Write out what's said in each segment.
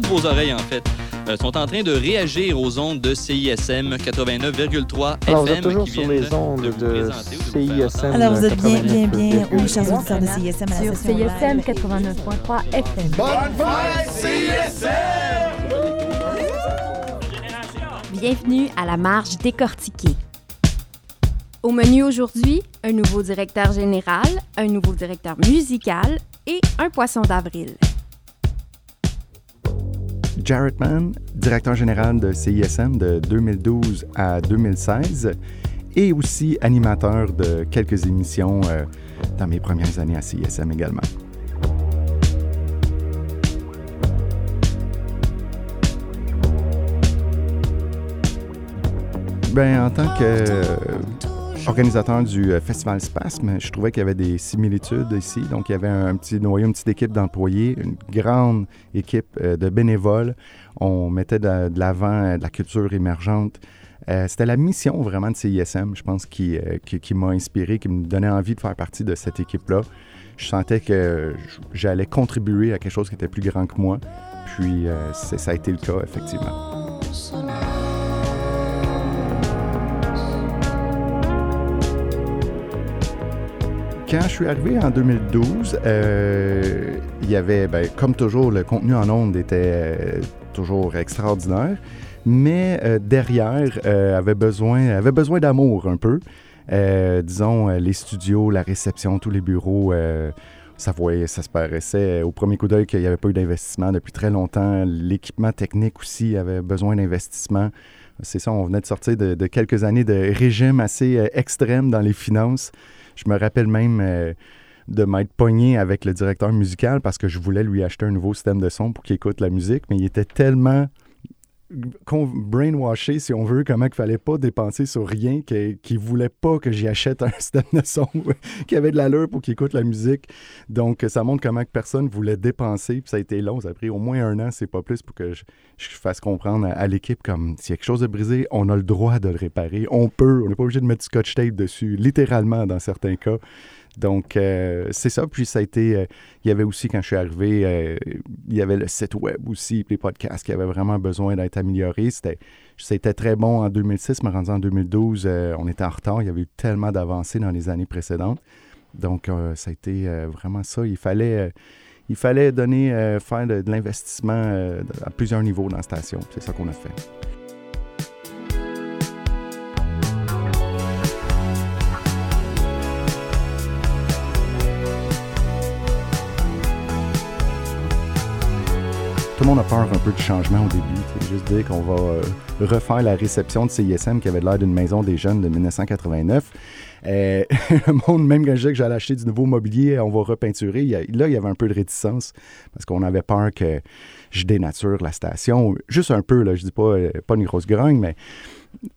toutes vos oreilles en fait, euh, sont en train de réagir aux ondes de CISM 89,3 Alors, vous êtes FM toujours qui sur les ondes de vous vous CISM. Alors, vous êtes bien, bien, bien, 89,3. oui, chers auditeurs de CISM, à la sur CISM live. 89.3 FM. Bienvenue à la marge décortiquée. Au menu aujourd'hui, un nouveau directeur général, un nouveau directeur musical et un poisson d'avril. Jarrett Mann, directeur général de CISM de 2012 à 2016 et aussi animateur de quelques émissions euh, dans mes premières années à CISM également. Ben, en tant que euh, organisateur du euh, Festival Spasme, je trouvais qu'il y avait des similitudes ici. Donc, il y avait un petit noyau, une petite équipe d'employés, une grande équipe euh, de bénévoles. On mettait de, l'avant euh, de la culture émergente. C'était la mission vraiment de CISM, je pense, qui, m'a inspiré, qui me donnait envie de faire partie de cette équipe-là. Je sentais que j'allais contribuer à quelque chose qui était plus grand que moi. Puis, ça a été le cas, effectivement. Quand je suis arrivé en 2012, euh, il y avait, ben, comme toujours, le contenu en ondes était euh, toujours extraordinaire, mais euh, derrière euh, avait besoin, avait besoin d'amour un peu. Disons, les studios, la réception, tous les bureaux, ça ça se paraissait au premier coup d'œil qu'il n'y avait pas eu d'investissement depuis très longtemps. L'équipement technique aussi avait besoin d'investissement. C'est ça, on venait de sortir de, de quelques années de régime assez extrême dans les finances. Je me rappelle même euh, de m'être pogné avec le directeur musical parce que je voulais lui acheter un nouveau système de son pour qu'il écoute la musique, mais il était tellement brainwashé, si on veut, comment il fallait pas dépenser sur rien, qu'il voulait pas que j'y achète un système de son qui avait de l'allure pour qu'il écoute la musique. Donc, ça montre comment que personne voulait dépenser. Puis ça a été long, ça a pris au moins un an, c'est pas plus, pour que je, fasse comprendre à, à l'équipe comme a quelque chose de brisé, on a le droit de le réparer. On peut, on n'est pas obligé de mettre du scotch tape dessus, littéralement dans certains cas. Donc, euh, c'est ça. Puis, ça a été. euh, il y avait aussi, quand je suis arrivé, euh, il y avait le site web aussi, les podcasts qui avaient vraiment besoin d'être améliorés. C'était, très bon en 2006, mais rendu en 2012, euh, on était en retard. Il y avait eu tellement d'avancées dans les années précédentes. Donc, ça a été vraiment ça. Il fallait. il fallait donner, faire de, l'investissement à plusieurs niveaux dans la station. C'est ça qu'on a fait. Monde a peur un peu du changement au début. Juste dire qu'on va euh, refaire la réception de CISM qui avait l'air d'une maison des jeunes de 1989. Euh, le monde, même quand je disais que j'allais acheter du nouveau mobilier, on va repeinturer, là, il y avait un peu de réticence parce qu'on avait peur que je dénature la station. Juste un peu, là, je dis pas, euh, pas une grosse grogne, mais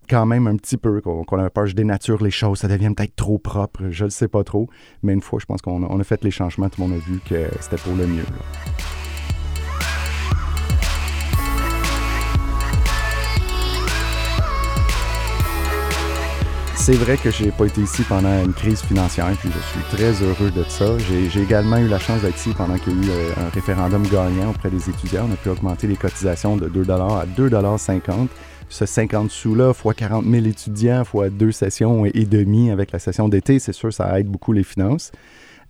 quand même un petit peu qu'on avait peur que je dénature les choses, ça devient peut-être trop propre, je ne sais pas trop. Mais une fois, je pense qu'on a, fait les changements, tout le monde a vu que c'était pour le mieux. C'est vrai que j'ai pas été ici pendant une crise financière, puis je suis très heureux de ça. J'ai également eu la chance d'être ici pendant qu'il y a eu euh, un référendum gagnant auprès des étudiants. On a pu augmenter les cotisations de 2 à 2,50 Ce 50 sous-là, fois 40 000 étudiants, fois deux sessions et demie avec la session d'été, c'est sûr, ça aide beaucoup les finances.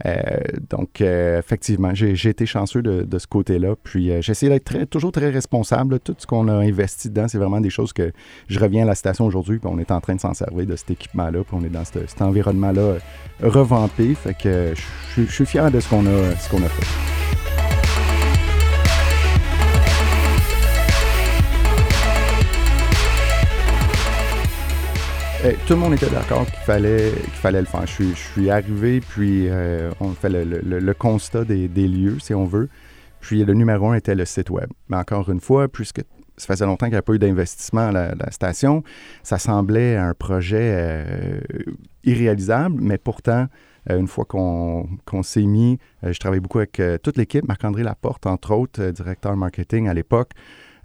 Euh, donc, euh, effectivement, j'ai été chanceux de, ce côté-là. Puis, euh, j'ai essayé d'être toujours très responsable. Tout ce qu'on a investi dedans, c'est vraiment des choses que je reviens à la station aujourd'hui, puis on est en train de s'en servir de cet équipement-là, puis on est dans ce- cet environnement-là revampé. Fait que je suis- fier de ce qu'on a fait. Tout le monde était d'accord qu'il fallait, qu'il fallait le faire. Je suis, je suis arrivé, puis euh, on fait le, le- constat des, lieux, si on veut. Puis le numéro un était le site web. Mais encore une fois, puisque ça faisait longtemps qu'il n'y avait pas eu d'investissement à la, station, ça semblait un projet euh, irréalisable, mais pourtant, euh, une fois qu'on s'est mis, je travaille beaucoup avec toute l'équipe, Marc-André Laporte, entre autres, directeur marketing à l'époque.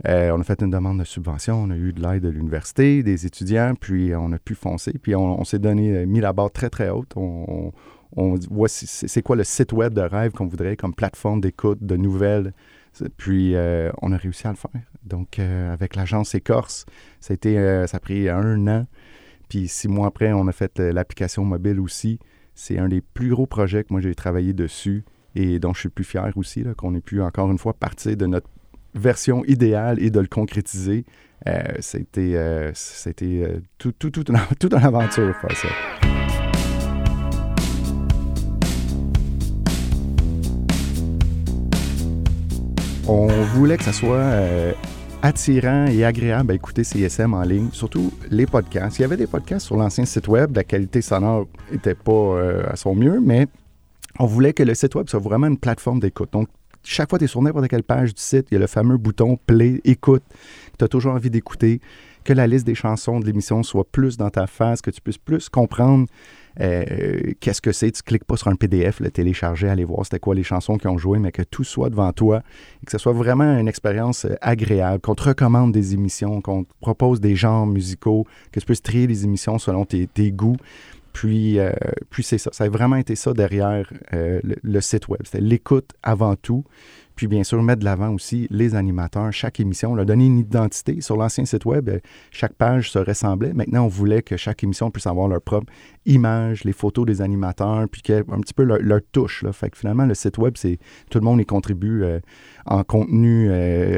Euh, on a fait une demande de subvention, on a eu de l'aide de l'université, des étudiants, puis on a pu foncer. Puis on, s'est donné, euh, mis la barre très, très haute. On, on, voici, c'est quoi le site web de rêve qu'on voudrait comme plateforme d'écoute de nouvelles? Puis, euh, on a réussi à le faire. Donc, avec l'agence Écorce, ça a, pris un an. Puis, six mois après, on a fait l'application mobile aussi. C'est un des plus gros projets que moi, j'ai travaillé dessus et dont je suis plus fier aussi, qu'on ait pu encore une fois partir de notre version idéale et de le concrétiser. Euh, c'était euh, c'était euh, tout, tout, toute une aventure. On voulait que ça soit euh, attirant et agréable à écouter CSM en ligne, surtout les podcasts. Il y avait des podcasts sur l'ancien site web, la qualité sonore n'était pas euh, à son mieux, mais on voulait que le site web soit vraiment une plateforme d'écoute. Chaque fois que tu es sur n'importe quelle page du site, il y a le fameux bouton Play, écoute, que tu as toujours envie d'écouter, que la liste des chansons de l'émission soit plus dans ta face, que tu puisses plus comprendre euh, qu'est-ce que c'est. Tu cliques pas sur un PDF, le télécharger, aller voir c'était quoi les chansons qui ont joué, mais que tout soit devant toi et que ce soit vraiment une expérience euh, agréable, qu'on te recommande des émissions, qu'on te propose des genres musicaux, que tu puisses trier les émissions selon tes, tes goûts. Puis, euh, puis c'est ça. Ça a vraiment été ça derrière euh, le, site web. C'était l'écoute avant tout. Puis bien sûr, mettre de l'avant aussi les animateurs. Chaque émission, on leur donner une identité. Sur l'ancien site web, euh, chaque page se ressemblait. Maintenant, on voulait que chaque émission puisse avoir leur propre image, les photos des animateurs, puis un petit peu leur, touche. Fait que finalement, le site web, c'est tout le monde y contribue en contenu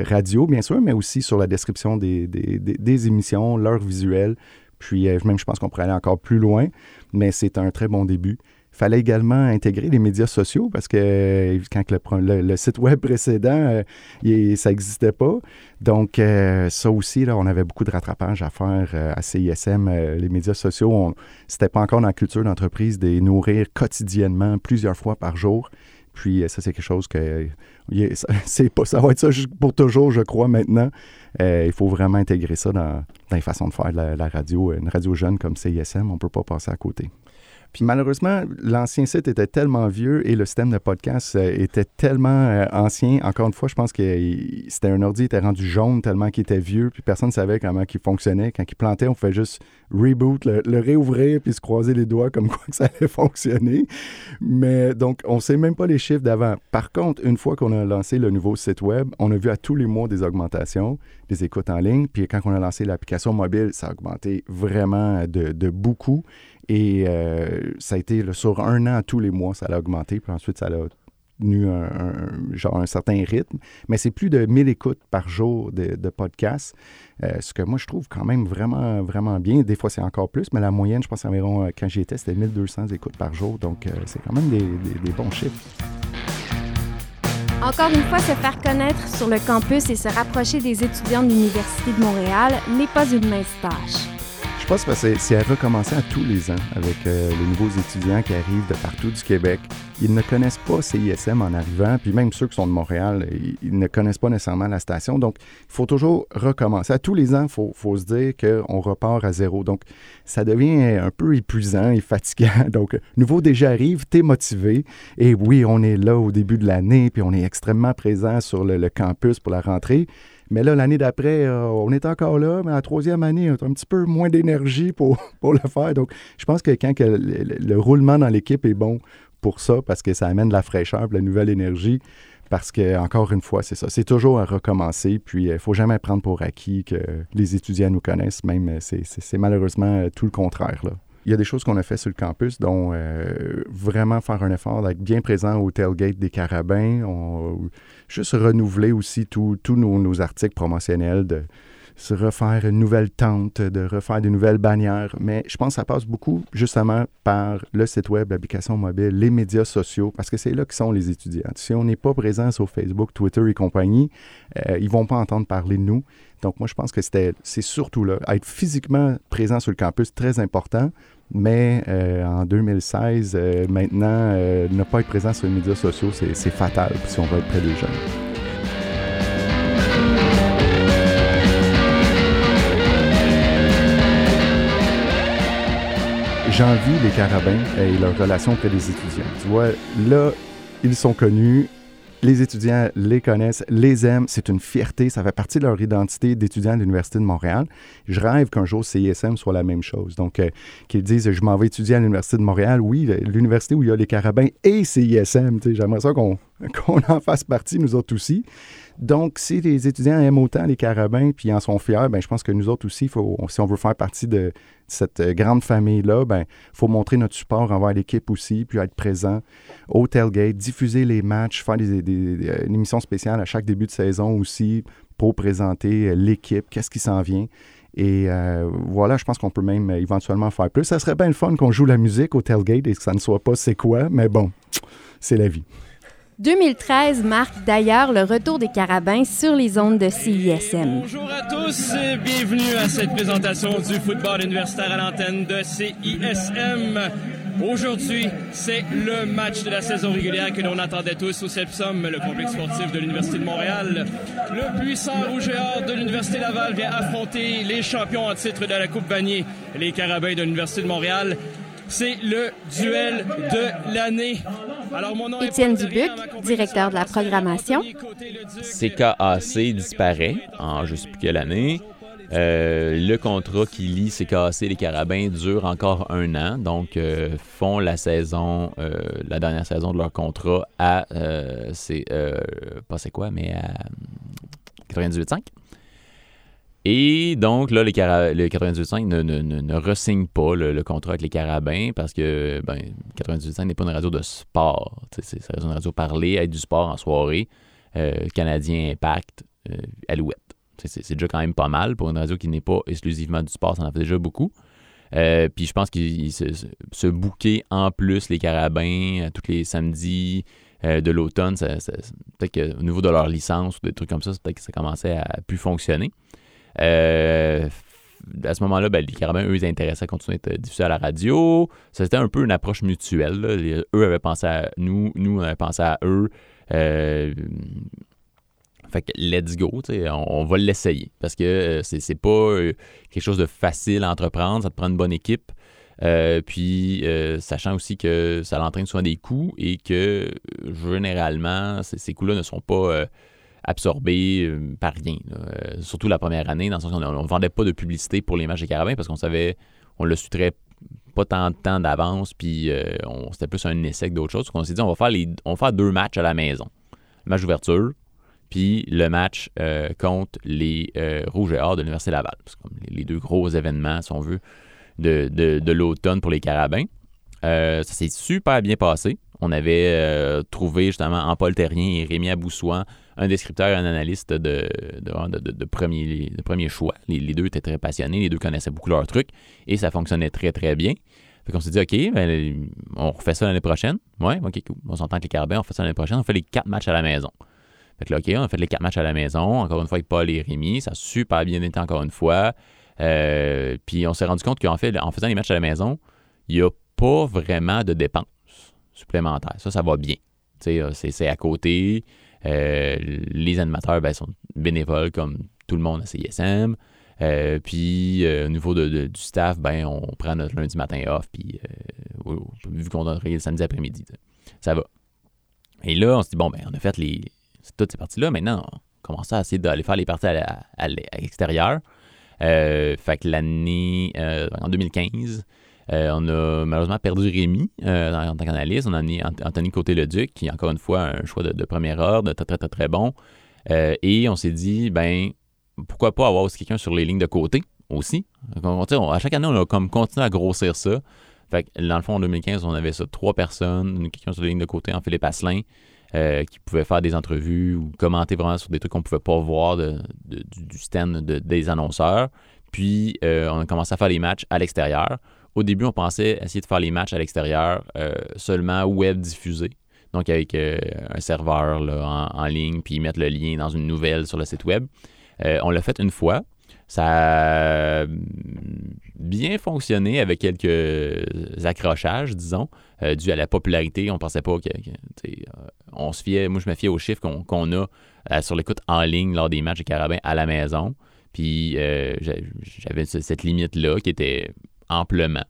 radio, bien sûr, mais aussi sur la description des, des, des, des émissions, leur visuel. Puis euh, même, je pense qu'on pourrait aller encore plus loin, mais c'est un très bon début fallait également intégrer les médias sociaux parce que euh, quand le, site web précédent, euh, il, ça n'existait pas. Donc, ça aussi, là, on avait beaucoup de rattrapage à faire à CISM. Les médias sociaux, c'était pas encore dans la culture d'entreprise de les nourrir quotidiennement, plusieurs fois par jour. Puis ça, c'est quelque chose que c'est pas, ça va être ça pour toujours, je crois, maintenant. il faut vraiment intégrer ça dans, dans les façons de faire de la, la radio. Une radio jeune comme CISM, on ne peut pas passer à côté. Puis malheureusement, l'ancien site était tellement vieux et le système de podcast euh, était tellement euh, ancien. Encore une fois, je pense que c'était un ordi qui était rendu jaune tellement qu'il était vieux, puis personne ne savait comment il fonctionnait. Quand il plantait, on fait juste reboot, le, réouvrir, puis se croiser les doigts comme quoi que ça allait fonctionner. Mais donc, on ne sait même pas les chiffres d'avant. Par contre, une fois qu'on a lancé le nouveau site web, on a vu à tous les mois des augmentations, des écoutes en ligne. Puis quand on a lancé l'application mobile, ça a augmenté vraiment de, de beaucoup. Et euh, ça a été sur un an, tous les mois, ça a augmenté. Puis ensuite, ça a tenu un, genre un certain rythme. Mais c'est plus de 1000 écoutes par jour de, de podcasts, euh, ce que moi, je trouve quand même vraiment, vraiment bien. Des fois, c'est encore plus, mais la moyenne, je pense environ, euh, quand j'y étais, c'était 1200 écoutes par jour. Donc, c'est quand même des, des bons chiffres. Encore une fois, se faire connaître sur le campus et se rapprocher des étudiants de l'Université de Montréal n'est pas une mince tâche. Pense que c'est à recommencer à tous les ans avec euh, les nouveaux étudiants qui arrivent de partout du Québec. Ils ne connaissent pas CISM en arrivant, puis même ceux qui sont de Montréal, ils, ne connaissent pas nécessairement la station. Donc, il faut toujours recommencer. À tous les ans, il faut, se dire qu'on repart à zéro. Donc, ça devient un peu épuisant et fatigant. Donc, nouveau déjà arrive, t'es motivé. Et oui, on est là au début de l'année, puis on est extrêmement présent sur le campus pour la rentrée. Mais là, l'année d'après, euh, on est encore là, mais la troisième année, on a un petit peu moins d'énergie pour, pour le faire. Donc, je pense que quand que le, le, le, roulement dans l'équipe est bon pour ça, parce que ça amène de la fraîcheur, de la nouvelle énergie, parce que, encore une fois, c'est ça. C'est toujours à recommencer. Puis, il ne faut jamais prendre pour acquis que les étudiants nous connaissent. Même, c'est malheureusement tout le contraire. Là il y a des choses qu'on a fait sur le campus, dont euh, vraiment faire un effort d'être bien présent au tailgate des carabins, on, juste renouveler aussi tous nos, nos, articles promotionnels, de se refaire une nouvelle tente, de refaire des nouvelles bannières. Mais je pense que ça passe beaucoup justement par le site web, l'application mobile, les médias sociaux, parce que c'est là que sont les étudiants. Si on n'est pas présent sur Facebook, Twitter et compagnie, euh, ils ne vont pas entendre parler de nous. Donc moi, je pense que c'est surtout là, être physiquement présent sur le campus, très important, mais euh, en 2016, euh, maintenant, euh, ne pas être présent sur les médias sociaux, c'est fatal si on veut être près des jeunes. J'envie les carabins et leur relation auprès des étudiants. Tu vois, là, ils sont connus, les étudiants les connaissent, les aiment, c'est une fierté, ça fait partie de leur identité d'étudiants de l'Université de Montréal. Je rêve qu'un jour CISM soit la même chose. Donc, euh, qu'ils disent, je m'en vais étudier à l'Université de Montréal. Oui, l'université où il y a les carabins et CISM. J'aimerais ça qu'on qu en fasse partie, nous autres aussi. Donc, si les étudiants aiment autant les carabins puis en sont fiers, ben, je pense que nous autres aussi, faut, si on veut faire partie de cette euh, grande famille-là, ben, faut montrer notre support envers l'équipe aussi, puis être présent au tailgate, diffuser les matchs, faire des, des, euh, une émission spéciale à chaque début de saison aussi pour présenter euh, l'équipe, qu'est-ce qui s'en vient. Et voilà, je pense qu'on peut même éventuellement faire plus. Ça serait bien le fun qu'on joue la musique au tailgate et que ça ne soit pas c'est quoi, mais bon, c'est la vie. 2013 marque d'ailleurs le retour des carabins sur les ondes de CISM. Bonjour à tous et bienvenue à cette présentation du football universitaire à l'antenne de CISM. Aujourd'hui, c'est le match de la saison régulière que l'on attendait tous au Sepsum, le complexe sportif de l'Université de Montréal. Le puissant rouge et or de l'Université Laval vient affronter les champions en titre de la Coupe Vanier, les Carabins de l'Université de Montréal. C'est le duel de l'année. Alors, mon nom Étienne Dubuc, directeur de la programmation. CKAC disparaît en je ne sais plus quelle année. Euh, le contrat qui lie CKAC et les Carabins dure encore un an, donc euh, font la saison, euh, la dernière saison de leur contrat à, c'est pas c'est quoi, mais à 98.5. Et donc, là, les le 98.5 ne, ne, ne, ne re-signe pas le, contrat avec les Carabins parce que ben, 98.5 n'est pas une radio de sport. C'est une radio parlée, avec du sport en soirée. Euh, Canadien Impact, euh, Alouette. C'est déjà quand même pas mal pour une radio qui n'est pas exclusivement du sport, ça en fait déjà beaucoup. Euh, puis je pense qu'ils se, se bouquer en plus les Carabins tous les samedis de l'automne, peut-être qu'au niveau de leur licence ou des trucs comme ça, peut-être que ça commençait à plus fonctionner. Euh, à ce moment-là, ben, les carabins, eux, ils intéressaient à continuer à être diffusés à la radio. C'était un peu une approche mutuelle. eux avaient pensé à nous, nous, on avait pensé à eux. Euh, fait que let's go, on, on, va l'essayer parce que euh, c'est pas quelque chose de facile à entreprendre, ça te prend une bonne équipe. puis, sachant aussi que ça l'entraîne souvent des coûts et que généralement, ces coûts-là ne sont pas absorbé euh, par rien. Euh, surtout la première année, dans le sens qu'on ne vendait pas de publicité pour les matchs des Carabins parce qu'on savait, on le suit pas tant de temps d'avance, puis euh, c'était plus un essai que d'autres choses. On s'est dit, on va, faire on deux matchs à la maison. Le match d'ouverture, puis le match contre les Rouges et Or de l'Université Laval. C'est comme les, deux gros événements, si on veut, de, de l'automne pour les Carabins. ça s'est super bien passé. On avait trouvé justement en Paul Terrien et Rémi Aboussoin un descripteur et un analyste de, premier, choix. Les, deux étaient très passionnés, les deux connaissaient beaucoup leur truc et ça fonctionnait très, très bien. Fait qu'on s'est dit, OK, ben, on refait ça l'année prochaine. Ouais, OK, cool. On s'entend que les Carabins, on fait ça l'année prochaine. On fait les quatre matchs à la maison. Fait que là, OK, on a fait les quatre matchs à la maison. Encore une fois, avec Paul et Rémi. Ça a super bien été encore une fois. Euh, puis on s'est rendu compte qu'en fait, en faisant les matchs à la maison, il n'y a pas vraiment de dépenses supplémentaires. Ça, ça va bien. C'est à côté. Euh, les animateurs ben, sont bénévoles comme tout le monde à CISM. Euh, puis euh, au niveau du staff, ben, on prend notre lundi matin off, puis vu qu'on a le samedi après-midi, ça va. Et là, on se dit, bon, ben, on a fait les, toutes ces parties-là. Maintenant, on commence à essayer d'aller faire les parties à l'extérieur. fait que l'année, en 2015, euh, on a malheureusement perdu Rémi euh, en tant qu'analyste. On a mis Anthony Côté-le-Duc, qui est encore une fois un choix de, premier ordre, très, très, très, très bon. Euh, et on s'est dit, ben, pourquoi pas avoir aussi quelqu'un sur les lignes de côté aussi? à chaque année, on a comme continué à grossir ça. Fait que, dans le fond, en 2015, on avait ça, trois personnes, quelqu'un sur les lignes de côté, en Philippe Asselin, qui pouvait faire des entrevues ou commenter vraiment sur des trucs qu'on ne pouvait pas voir du, stand des annonceurs. Puis, on a commencé à faire les matchs à l'extérieur. Au début, on pensait essayer de faire les matchs à l'extérieur euh, seulement web diffusé. Donc avec euh, un serveur en, ligne, puis mettre le lien dans une nouvelle sur le site web. Euh, on l'a fait une fois. Ça a bien fonctionné avec quelques accrochages, disons, dû à la popularité. On pensait pas que, on se fiait, moi je me fiais aux chiffres qu'on a sur l'écoute en ligne lors des matchs de carabins à la maison. Puis j'avais cette limite-là qui était amplement.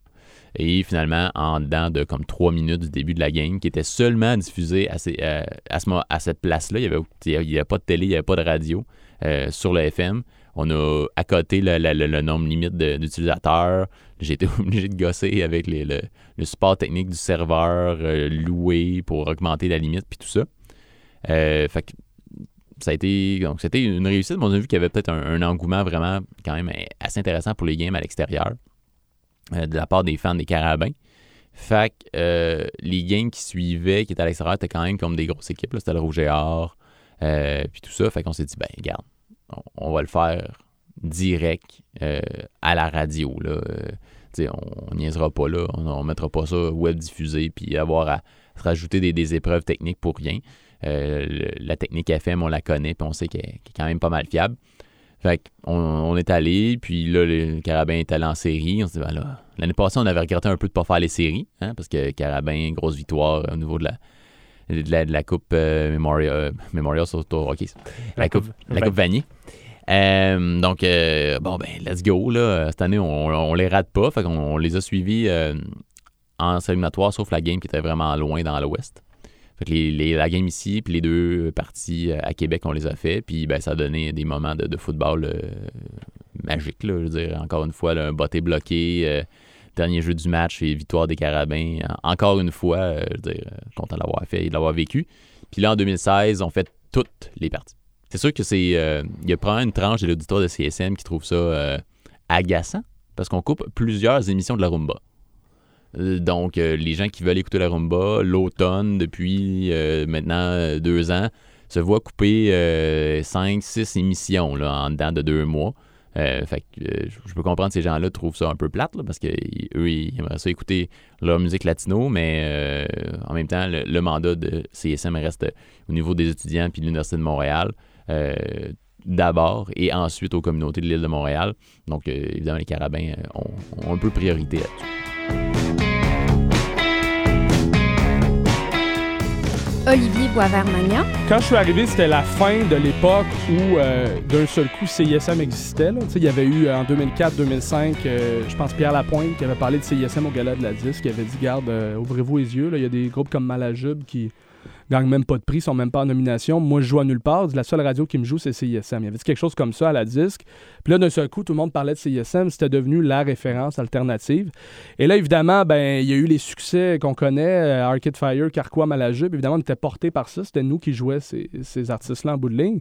Et finalement, en dedans de comme trois minutes du début de la game, qui était seulement diffusé à, euh, cette place-là, il n'y avait, pas de télé, il n'y avait pas de radio euh, sur le FM. On a accoté le, nombre limite d'utilisateurs. J'ai été obligé de gosser avec le, support technique du serveur euh, loué pour augmenter la limite, puis tout ça. fait que ça a été, donc, c'était une réussite. mais on a vu qu'il y avait peut-être un, engouement vraiment quand même assez intéressant pour les games à l'extérieur de la part des fans des Carabins. Fait que euh, les games qui suivaient, qui étaient à l'extérieur, étaient quand même comme des grosses équipes. C'était le Rouge et Or, euh, puis tout ça. Fait qu'on s'est dit, ben, regarde, on, va le faire direct euh, à la radio. Là. Euh, tu sais, on, niaisera pas là. On, on mettra pas ça web diffusé, puis avoir à se rajouter des, épreuves techniques pour rien. Euh, la technique FM, on la connaît, puis on sait qu'elle est quand même pas mal fiable. Fait qu'on on est allé, puis là, le Carabin est allé en série. On s'est dit, ben là, l'année passée, on avait regretté un peu de pas faire les séries, hein, parce que Carabin, grosse victoire au niveau de la, de la, de la Coupe euh, Memorial, euh, Memorial sur Tour Hockey. La Coupe, la coupe Vanier. Euh, donc, euh, bon, ben, let's go. Là. Cette année, on, on les rate pas. Fait qu'on on les a suivis en éliminatoire, sauf la game qui était vraiment loin dans l'ouest. Les, la game ici, puis les deux parties euh, à Québec, on les a fait. Puis ben, ça a donné des moments de, football euh, magiques. Je veux encore une fois, un botté bloqué, euh, dernier jeu du match et victoire des Carabins. En- Encore une fois, je veux content de l'avoir fait et de l'avoir vécu. Puis là, en 2016, on fait toutes les parties. C'est sûr que c'est. Il y a probablement une tranche de l'auditoire de CSM qui trouve ça agaçant parce qu'on coupe plusieurs émissions de la Rumba. Euh, Donc, euh, les gens qui veulent écouter la rumba, l'automne, depuis euh, maintenant deux ans, se voient couper 5, 6 émissions en dedans de deux mois. Fait que je- peux comprendre que ces gens-là trouvent ça un peu plate là, parce qu'eux, ils aimeraient ça écouter leur musique latino, mais en même temps, le, mandat de CSM reste au niveau des étudiants puis de l'Université de Montréal. D'abord et ensuite aux communautés de l'île de Montréal. Donc, évidemment, les Carabins ont, ont un peu priorité là-dessus. Olivier Boisvert-Magnan, Quand je suis arrivé, c'était la fin de l'époque où euh, d'un seul coup CISM existait. Il y avait eu euh, en 2004-2005, euh, je pense Pierre Lapointe qui avait parlé de CISM au gala de la disque, qui avait dit Garde, ouvrez-vous les yeux. Il y a des groupes comme Malajube qui gagnent même pas de prix, sont même pas en nomination. Moi, je joue à nulle part. La seule radio qui me joue, c'est CISM. Il y avait quelque chose comme ça à la disque? Puis là, d'un seul coup, tout le monde parlait de CISM. C'était devenu la référence alternative. Et là, évidemment, ben, il y a eu les succès qu'on connaît, euh, Arcade Fire, Carquois, Malajube. Évidemment, on était portés par ça. C'était nous qui jouions ces, ces artistes-là en bout de ligne.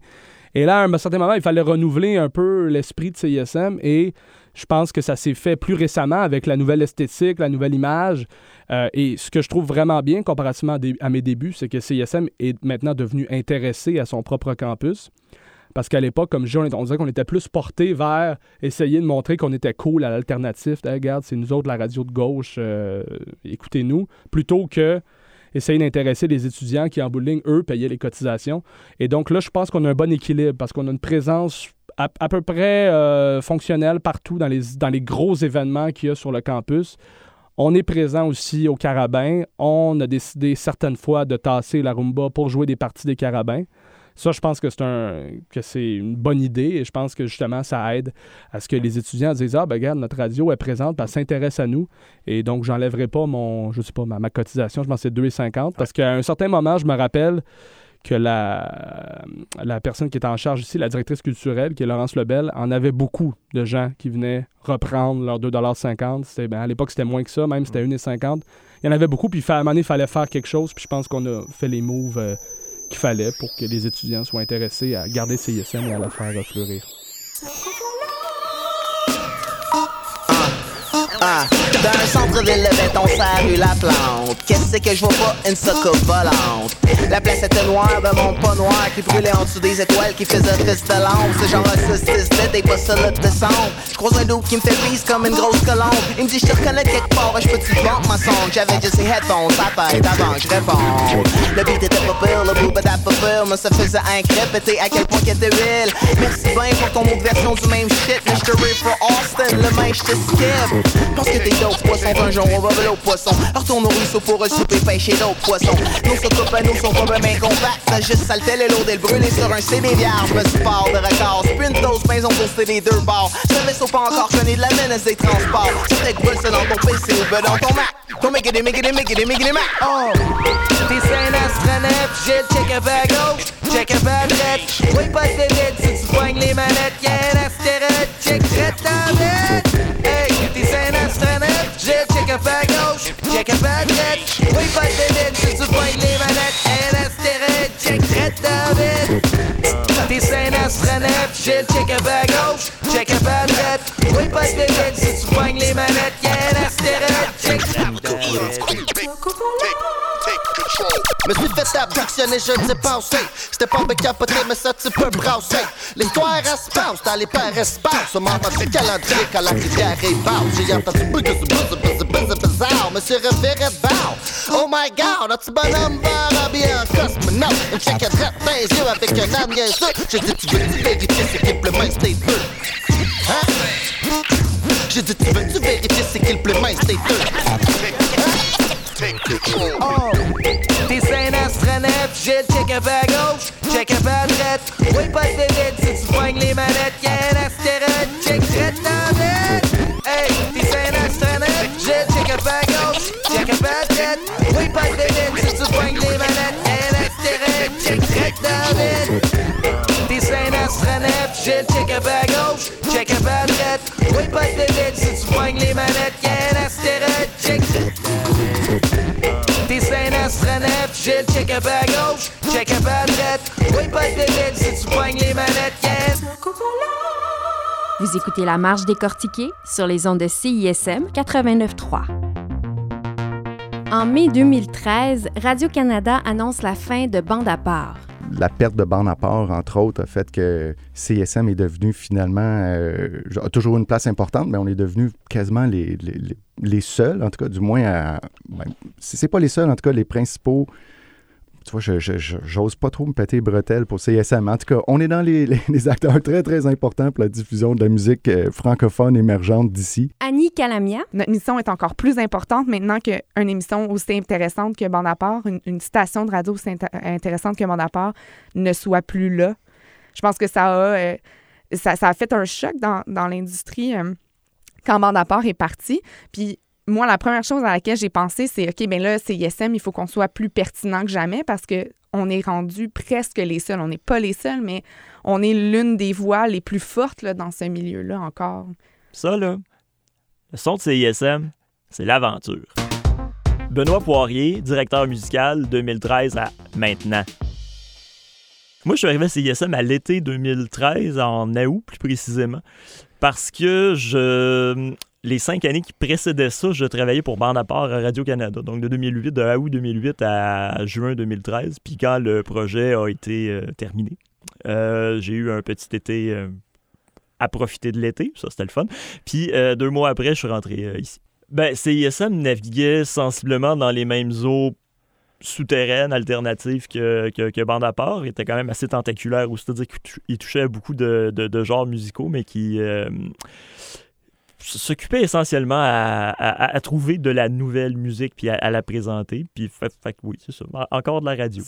Et là, à un certain moment, il fallait renouveler un peu l'esprit de CISM et je pense que ça s'est fait plus récemment avec la nouvelle esthétique, la nouvelle image. Euh, et ce que je trouve vraiment bien comparativement à, mes débuts, c'est que CISM est maintenant devenu intéressé à son propre campus. Parce qu'à l'époque, comme je dis, on, dirait qu'on était plus porté vers essayer de montrer qu'on était cool à l'alternative. Regarde, c'est nous autres la radio de gauche, euh, écoutez-nous. Plutôt que essayer d'intéresser les étudiants qui, en bout de ligne, eux, payaient les cotisations. Et donc là, je pense qu'on a un bon équilibre parce qu'on a une présence à, peu près euh, fonctionnelle partout dans les, gros événements qu'il y a sur le campus. On est présent aussi au Carabin. On a décidé certaines fois de tasser la rumba pour jouer des parties des Carabins. Ça, je pense que c'est une bonne idée et je pense que justement ça aide à ce que les étudiants disent ah ben regarde notre radio est présente, elle s'intéresse à nous et donc j'enlèverai pas mon je sais pas ma, ma cotisation, je pense que c'est 2,50 parce qu'à un certain moment je me rappelle que la, la personne qui est en charge ici, la directrice culturelle, qui est Laurence Lebel, en avait beaucoup de gens qui venaient reprendre leurs 2,50 C'était ben, À l'époque, c'était moins que ça, même c'était 1,50 Il y en avait beaucoup, puis à un moment donné, il fallait faire quelque chose, puis je pense qu'on a fait les moves euh, qu'il fallait pour que les étudiants soient intéressés à garder CISM et à la faire fleurir. Ah, dans un centre-ville, le béton, sa rue, la plante. Qu'est-ce que je vois pas? Une soucoupe volante. La place était noire, de monde pas noir qui brûlait en dessous des étoiles qui faisait de lampe. C'est genre un 6 10 des pas solide de descendre. Je un doute qui me fait prise comme une grosse colombe. Il me dit, je te reconnais de quelque part, je peux-tu te vendre ma sonde? J'avais juste ses headphones, sa tête avant je réponde. Le beat était pas pire, le blue, pas pire, mais ça faisait un crépéter à quel point qu'il était real. Merci bien pour ton autre version du même shit, mais je te for Austin, le main je te skip. Pense que t'es d'autres poissons, un jour on va voler au poisson. Retourne au ruisseau pour un souper pêcher d'autres poissons. Nos soucoupes à nous sont pas bien compacts, ça juste salté le lot d'elle brûler sur un CD vierge. Me sport de record, c'est une toast maison pour les deux bords. Ce vaisseau pas encore connu de la menace des transports. Fait que c'est dans ton PC ou ben dans ton Mac. Ton make it, make it, make it, make it, Mac. Oh! T'es sain astronef, j'ai check a bag gauche, check a bag droite. Oui, pas de vide si tu poignes les manettes, y'a un astéroïde, check drette en check Red David. Tes scènes astronautes, chill, check à bas gauche, check à droite. Oui, pas de si tu poignes les manettes, y'a un astéroïde, check me suis fait abductionner, je ne sais pas où c'est. J'étais pas capoté, mais ça tu peux brasser. L'histoire passe dans les pères espaces. On m'entend du calendrier quand la rivière est basse. J'ai entendu buzz, buzz, buzz, buzz, bizarre. Monsieur reviré de. Oh my god, notre bonhomme va habillé en cosmonaute. Une check droite dans les yeux avec un âme niaiseux. J'ai dit, tu veux-tu vérifier c'est qui le main, c'était peu? Hein? J'ai dit, tu veux-tu vérifier c'est qui le main, c'était peu? Oh, t'es sain astronef, j'ai le check up à gauche, check up à droite. Oui, pas de vedette si tu poignes les manettes, y'a le check up à gauche, check up à droite. Oui, pas de vedette si tu poignes les manettes, yes. Vous écoutez La Marge décortiquée sur les ondes de CISM 89.3. En mai 2013, Radio-Canada annonce la fin de Bande à part. La perte de bande à part, entre autres, a fait que CSM est devenu finalement, euh, a toujours une place importante, mais on est devenu quasiment les, les, les- les seuls, en tout cas, du moins, à, ben, c'est pas les seuls, en tout cas, les principaux. Tu vois, je- je- je- j'ose pas trop me péter les bretelles pour CSM. En tout cas, on est dans les, les- les acteurs très, très importants pour la diffusion de la musique euh, francophone émergente d'ici. Annie Calamia, Notre mission est encore plus importante maintenant qu'une émission aussi intéressante que Bande à part, une, une station de radio aussi inté- intéressante que Bande à part ne soit plus là. Je pense que ça a, euh, ça, ça a fait un choc dans, dans l'industrie euh, quand Bande à part est parti. Puis moi, la première chose à laquelle j'ai pensé, c'est OK, bien là, c'est ISM, il faut qu'on soit plus pertinent que jamais parce que on est rendu presque les seuls. On n'est pas les seuls, mais on est l'une des voix les plus fortes là, dans ce milieu-là encore. Ça, là, le son de CISM, c'est l'aventure. Benoît Poirier, directeur musical 2013 à maintenant. Moi, je suis arrivé à CISM à l'été 2013, en août plus précisément, parce que je, les cinq années qui précédaient ça, je travaillais pour Bande à part Radio-Canada, donc de 2008, de août 2008 à juin 2013, puis quand le projet a été euh, terminé. euh, j'ai eu un petit été euh, à profiter de l'été, ça c'était le fun. Puis deux mois après, je suis rentré ici. Ben, CISM naviguait sensiblement dans les mêmes eaux souterraines, alternatives que, que, part. Il était quand même assez tentaculaire, c'est-à-dire qu'il touchait à beaucoup de, de, genres musicaux, mais qui s'occupait essentiellement à, à- trouver de la nouvelle musique puis à, la présenter. Puis fait, fait oui, c'est ça. En- Encore de la radio.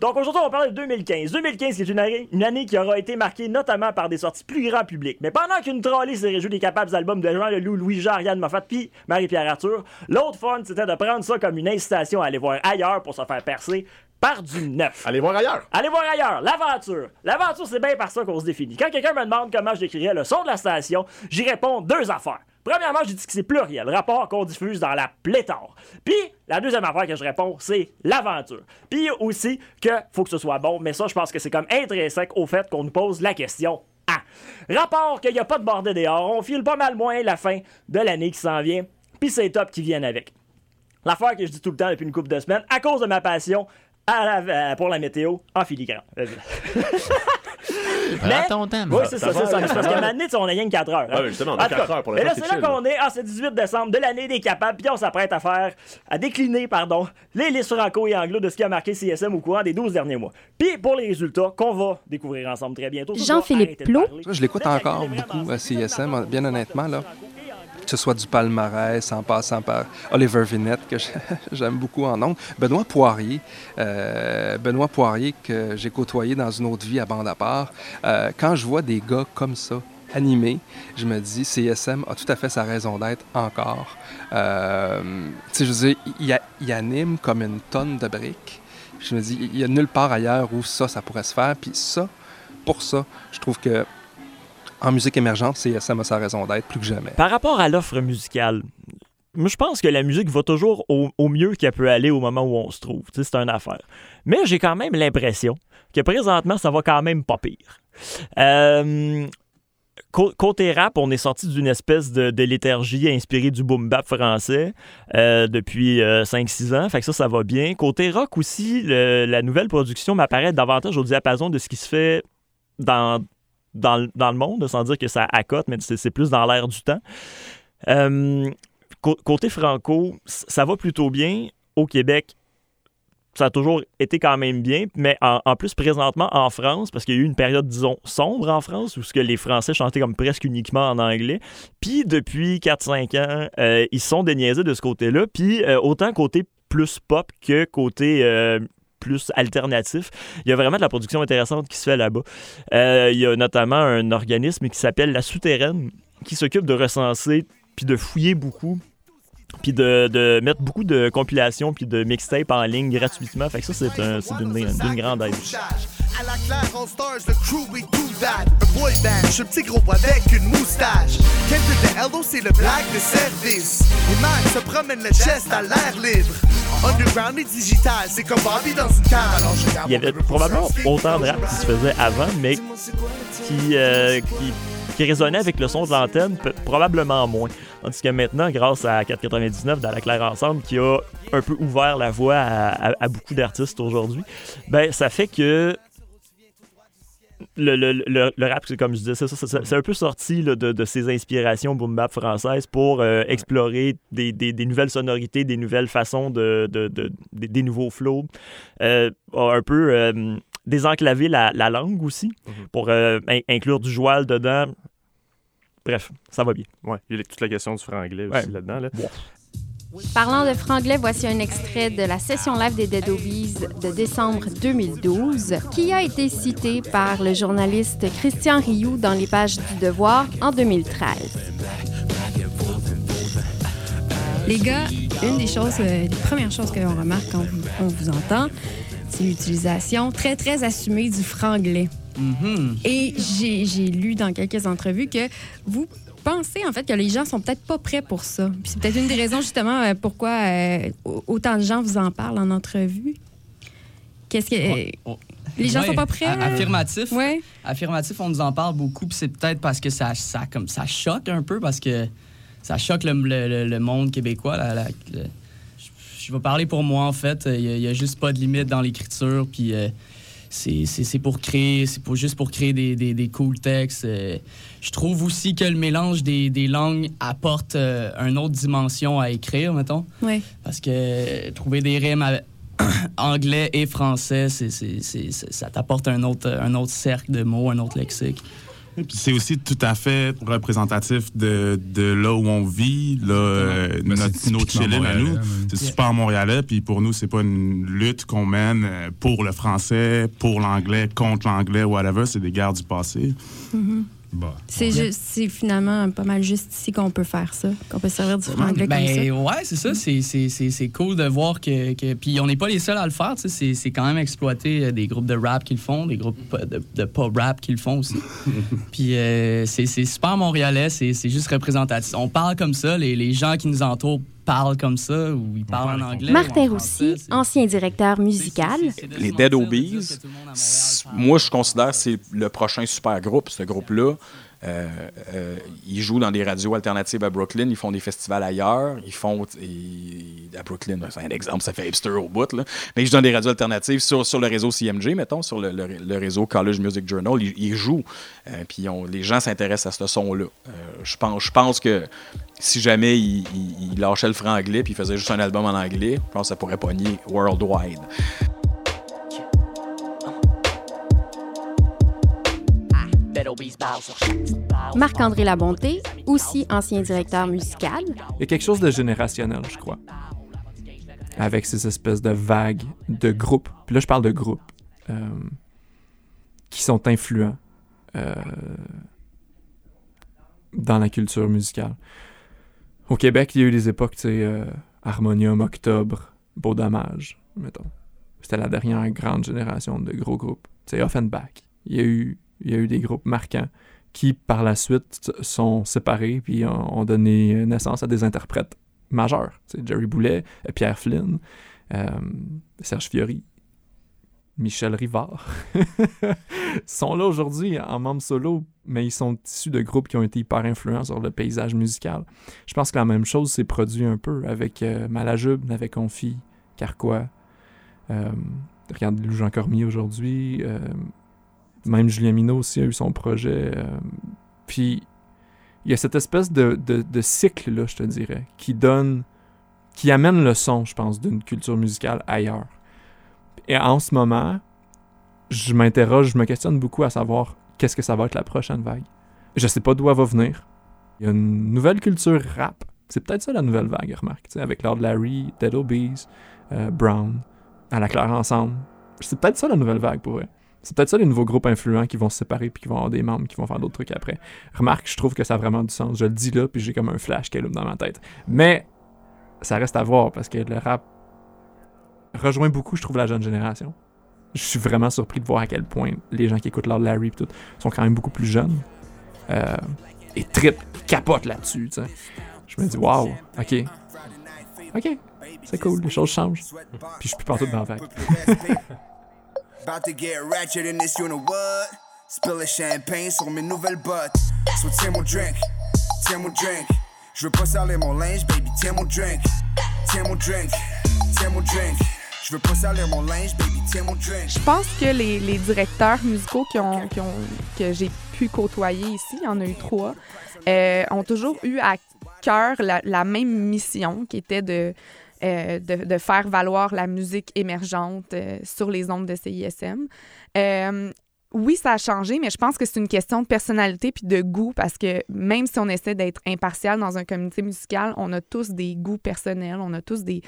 Donc aujourd'hui, on va parler de 2015. 2015, c'est une année, une année qui aura été marquée notamment par des sorties plus grand public. Mais pendant qu'une trolley s'est réjouie des capables albums de Jean Leloup, Louis Jean, Ariane Moffat puis Marie-Pierre Arthur, l'autre fun, c'était de prendre ça comme une incitation à aller voir ailleurs pour se faire percer par du neuf. Allez voir ailleurs. Allez voir ailleurs, l'aventure. L'aventure, c'est bien par ça qu'on se définit. Quand quelqu'un me demande comment je décrirais le son de la station, j'y réponds deux affaires. Premièrement, je dis que c'est pluriel, rapport qu'on diffuse dans la pléthore. Puis, la deuxième affaire que je réponds, c'est l'aventure. Puis aussi que faut que ce soit bon, mais ça, je pense que c'est comme intrinsèque au fait qu'on nous pose la question Ah, rapport qu'il n'y a pas de bordel dehors, on file pas mal moins la fin de l'année qui s'en vient, puis c'est top qui viennent avec. L'affaire que je dis tout le temps depuis une couple de semaines, à cause de ma passion à la- pour la météo en filigrane. Euh, Prends ton temps, Oui, mais c'est ça ça, c'est ça. parce qu'à un moment donné, tu sais, on a rien que 4 heures. hein. Ouais, mais justement, on a En tout quatre cas, heures pour Mais là, c'est c'est là qu'on est. Ah, c'est 18 décembre de l'année des capables, puis on s'apprête à faire, à décliner, pardon, les listes franco et anglo de ce qui a marqué CSM au courant des 12 derniers mois. Puis pour les résultats qu'on va découvrir ensemble très bientôt. Jean-Philippe Plot. Je l'écoute encore beaucoup à CSM, bien honnêtement, là. Que ce soit du palmarès, en passant par Oliver Vinette, que j'aime beaucoup en nom. Benoît Poirier, euh, Benoît Poirier que j'ai côtoyé dans une autre vie à bande à part. Euh, quand je vois des gars comme ça, animés, je me dis, CSM a tout à fait sa raison d'être encore. Euh, je veux dire, il, il- anime comme une tonne de briques. Je me dis, il y a nulle part ailleurs où ça, ça pourrait se faire. Puis ça, pour ça, je trouve que en musique émergente, CSM a sa raison d'être plus que jamais. Par rapport à l'offre musicale, moi, je pense que la musique va toujours au, mieux qu'elle peut aller au moment où on se trouve. C'est une affaire. Mais j'ai quand même l'impression que présentement, ça va quand même pas pire. Euh, côté rap, on est sorti d'une espèce de, de, léthargie inspirée du boom bap français euh, depuis 5-6 ans. Fait que ça, ça va bien. Côté rock aussi, la nouvelle production m'apparaît davantage au diapason de ce qui se fait dans, dans, le monde, sans dire que ça accote, mais c'est plus dans l'air du temps. côté franco, ça va plutôt bien. Au Québec, ça a toujours été quand même bien, mais en, plus présentement en France, parce qu'il y a eu une période, disons, sombre en France, où ce que les Français chantaient comme presque uniquement en anglais. Puis depuis 4-5 ans, euh, ils sont déniaisés de ce côté-là. Puis euh, autant côté plus pop que côté euh, plus alternatif. Il y a vraiment de la production intéressante qui se fait là-bas. il y a notamment un organisme qui s'appelle La Souterraine, qui s'occupe de recenser puis de fouiller beaucoup puis de, mettre beaucoup de compilations puis de mixtapes en ligne gratuitement. Fait que ça, c'est un, d'une, grande aide. À la claire, All Stars, le crew, we do that. Un boy band, je suis petit gros avec une moustache. Quelqu'un de Hello, c'est le black de service. Les man se promènent le chest à l'air libre. Underground et digital, c'est comme Bobby dans une cave. Il y avait probablement autant de rap qui se faisait avant, mais qui, euh, qui qui résonnait avec le son de l'antenne, probablement moins. Tandis que maintenant, grâce à 499 dans la Claire Ensemble, qui a un peu ouvert la voie à, beaucoup d'artistes aujourd'hui, ben ça fait que le, le, le, rap, c'est comme je disais, c'est un peu sorti de, de, ses inspirations boom bap françaises pour euh, explorer des, des, des, nouvelles sonorités, des nouvelles façons de, des, nouveaux flows, euh, un peu euh, désenclaver la, la langue aussi mhm. pour inclure du joual dedans. Bref, ça va bien. Ouais, il y a toute la question du franglais aussi là-dedans. Là. Parlant de franglais, voici un extrait de la session live des Dead Obies de décembre 2012 qui a été cité par le journaliste Christian Rioux dans les pages du Devoir en 2013. Les gars, une des choses, euh, les premières choses que l'on remarque quand on vous entend, c'est l'utilisation très, très assumée du franglais. Mm-hmm. Et j'ai lu dans quelques entrevues que vous pensez en fait que les gens sont peut-être pas prêts pour ça. C'est peut-être une des raisons justement euh, pourquoi euh, autant de gens vous en parlent en entrevue. Qu'est-ce que les gens sont pas prêts Affirmatif. Ouais. Affirmatif, on nous en parle beaucoup. Puis c'est peut-être parce que ça, ça comme ça choque un peu parce que ça choque le, monde québécois. La, je vais parler pour moi, en fait. Il n'y a, juste pas de limite dans l'écriture. Puis euh, c'est pour créer, c'est pour, juste pour créer des, des, cool textes. Euh, je trouve aussi que le mélange des, des langues apporte euh, une autre dimension à écrire, mettons. Oui. Parce que trouver des rimes anglais et français, c'est ça t'apporte un autre, un autre cercle de mots, un autre lexique. C'est aussi tout à fait représentatif de, de là où on vit, là, euh, notre, notre à nous. C'est super montréalais, puis pour nous, c'est pas une lutte qu'on mène euh, pour le français, pour l'anglais, contre l'anglais, whatever. C'est des guerres du passé. C'est finalement pas mal juste ici qu'on peut faire ça, qu'on peut servir du franglais ben, comme ça. Ouais, c'est ça. C'est cool de voir que. Puis on n'est pas les seuls à le faire. C'est quand même exploité euh, des groupes de rap qui le font, des groupes de, de pop rap qui le font aussi. Puis euh, c'est super montréalais, c'est juste représentatif. On parle comme ça, les, les gens qui nous entourent parlent comme ça ou ils parlent en anglais. Martin Roussy, ancien directeur musical. Les Dead Obies, moi je considère que c'est le prochain super groupe, ce groupe-là. Euh, euh, ils jouent dans des radios alternatives à Brooklyn, ils font des festivals ailleurs, ils font à Brooklyn, c'est un exemple, ça fait hipster au bout, là. mais ils jouent dans des radios alternatives sur, le réseau CMG, mettons, sur le, réseau College Music Journal, ils, jouent, euh, puis les gens s'intéressent à ce son-là. je pense, que si jamais ils il, lâchaient le franglais puis ils faisaient juste un album en anglais, je pense que ça pourrait pogner worldwide. Marc-André Labonté, aussi ancien directeur musical. Il y a quelque chose de générationnel, je crois. Avec ces espèces de vagues de groupes. Puis là, je parle de groupes euh, qui sont influents euh, dans la culture musicale. Au Québec, il y a eu des époques, tu sais, euh, Harmonium, Octobre, Beau Dommage, mettons. C'était la dernière grande génération de gros groupes. Tu sais, Offenbach. Il y a eu il y a eu des groupes marquants qui, par la suite, sont séparés puis ont, donné naissance à des interprètes majeurs. C'est Jerry Boulet, Pierre Flynn, euh, Serge Fiori. Michel Rivard, sont là aujourd'hui en membre solo, mais ils sont issus de groupes qui ont été hyper influents sur le paysage musical. Je pense que la même chose s'est produit un peu avec euh, Malajube, avec Confi, Carquois. Euh, regarde Lou Jean Cormier aujourd'hui. Euh, même Julien Minot aussi a eu son projet. Euh, puis il y a cette espèce de, de, cycle-là, je te dirais, qui donne, qui amène le son, je pense, d'une culture musicale ailleurs. Et en ce moment, je m'interroge, je me questionne beaucoup à savoir qu'est-ce que ça va être la prochaine vague. Je sais pas d'où elle va venir. Il y a une nouvelle culture rap. C'est peut-être ça la nouvelle vague, remarque. Avec Lord Larry, Dead Obeez, euh, Brown, à la claire ensemble. C'est peut-être ça la nouvelle vague pour eux. C'est peut-être ça les nouveaux groupes influents qui vont se séparer puis qui vont avoir des membres qui vont faire d'autres trucs après. Remarque, je trouve que ça a vraiment du sens. Je le dis là puis j'ai comme un flash qui allume dans ma tête. Mais ça reste à voir parce que le rap rejoint beaucoup, je trouve, la jeune génération. Je suis vraiment surpris de voir à quel point les gens qui écoutent Lord Larry tout sont quand même beaucoup plus jeunes. Euh, et trip, capotent là-dessus, tu sais. Je me dis, waouh, ok. Ok, c'est cool, les choses changent. Puis je suis plus partout dans la vague. Je pense que les, directeurs musicaux qui ont, que j'ai pu côtoyer ici, en a eu trois, euh, ont toujours eu à cœur la, la même mission qui était de, euh, de, de, faire valoir la musique émergente euh, sur les ondes de CISM. Euh, oui, ça a changé, mais je pense que c'est une question de personnalité puis de goût parce que même si on essaie d'être impartial dans un comité musical, on a tous des goûts personnels, on a tous des,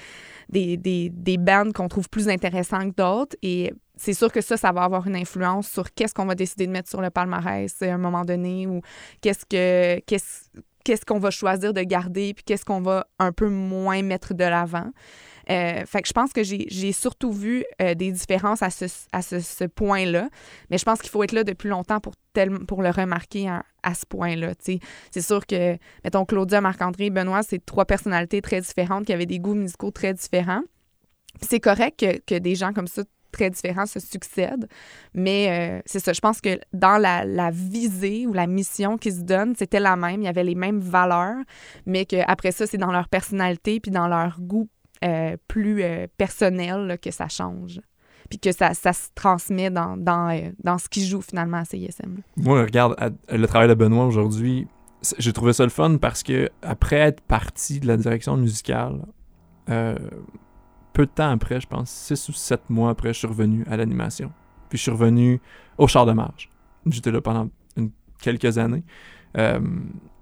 des, des, des bandes qu'on trouve plus intéressantes que d'autres et c'est sûr que ça, ça va avoir une influence sur qu'est-ce qu'on va décider de mettre sur le palmarès à un moment donné ou qu'est-ce que qu'est-ce qu'est-ce qu'on va choisir de garder puis qu'est-ce qu'on va un peu moins mettre de l'avant. Euh, fait que je pense que j'ai surtout vu euh, des différences à ce, point-là, mais je pense qu'il faut être là depuis longtemps pour, le remarquer à, ce point-là. C'est sûr que, mettons, Claudia, Marc-André, Benoît, c'est trois personnalités très différentes qui avaient des goûts musicaux très différents. C'est correct que, que des gens comme ça très différents se succèdent. Mais euh, c'est ça, je pense que dans la, visée ou la mission qu'ils se donnent, c'était la même. Il y avait les mêmes valeurs, mais qu'après ça, c'est dans leur personnalité puis dans leur goût euh, plus euh, personnel que ça change. Puis que ça, ça se transmet dans, dans, euh, dans ce qui joue finalement à CISM. Moi, regarde, le travail de Benoît aujourd'hui, j'ai trouvé ça le fun parce que après être parti de la direction musicale, peu de temps après, je pense, six ou sept mois après, je suis revenu à l'animation. Puis je suis revenu au char de marge. J'étais là pendant quelques années. Euh,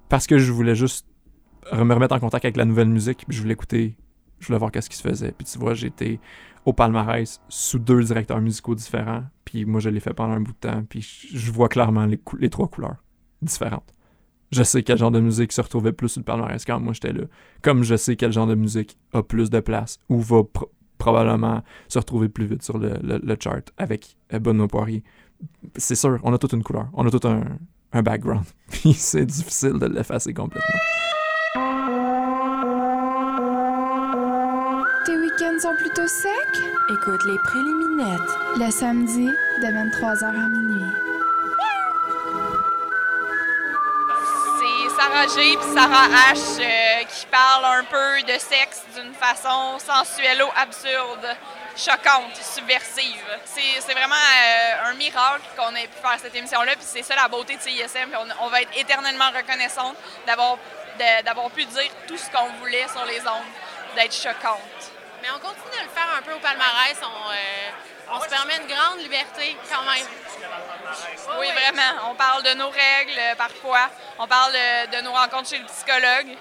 parce que je voulais juste me remettre en contact avec la nouvelle musique. Puis je voulais écouter, je voulais voir qu'est-ce qui se faisait. Puis tu vois, j'étais au palmarès sous deux directeurs musicaux différents. Puis moi, je l'ai fait pendant un bout de temps. Puis je vois clairement les trois couleurs différentes. Je sais quel genre de musique se retrouvait plus sur le palmarès quand moi j'étais là. Comme je sais quel genre de musique a plus de place ou va pr probablement se retrouver plus vite sur le, le, le chart avec Benoît Poirier. C'est sûr, on a toute une couleur, on a tout un, un background. Puis c'est difficile de l'effacer complètement. Tes week-ends sont plutôt secs? Écoute les préliminaires. Le samedi, de 23h à minuit. Sarah puis Sarah H euh, qui parlent un peu de sexe d'une façon sensuelle ou absurde, choquante, subversive. C'est vraiment euh, un miracle qu'on ait pu faire cette émission-là, puis c'est ça la beauté de CISM, on, on, va être éternellement reconnaissante d'avoir pu dire tout ce qu'on voulait sur les ondes, d'être choquante. Mais on continue de le faire un peu au palmarès. On, euh, on se permet une grande liberté quand même. Oui, vraiment. On parle de nos règles euh, parfois. On parle de, de nos rencontres chez le psychologue.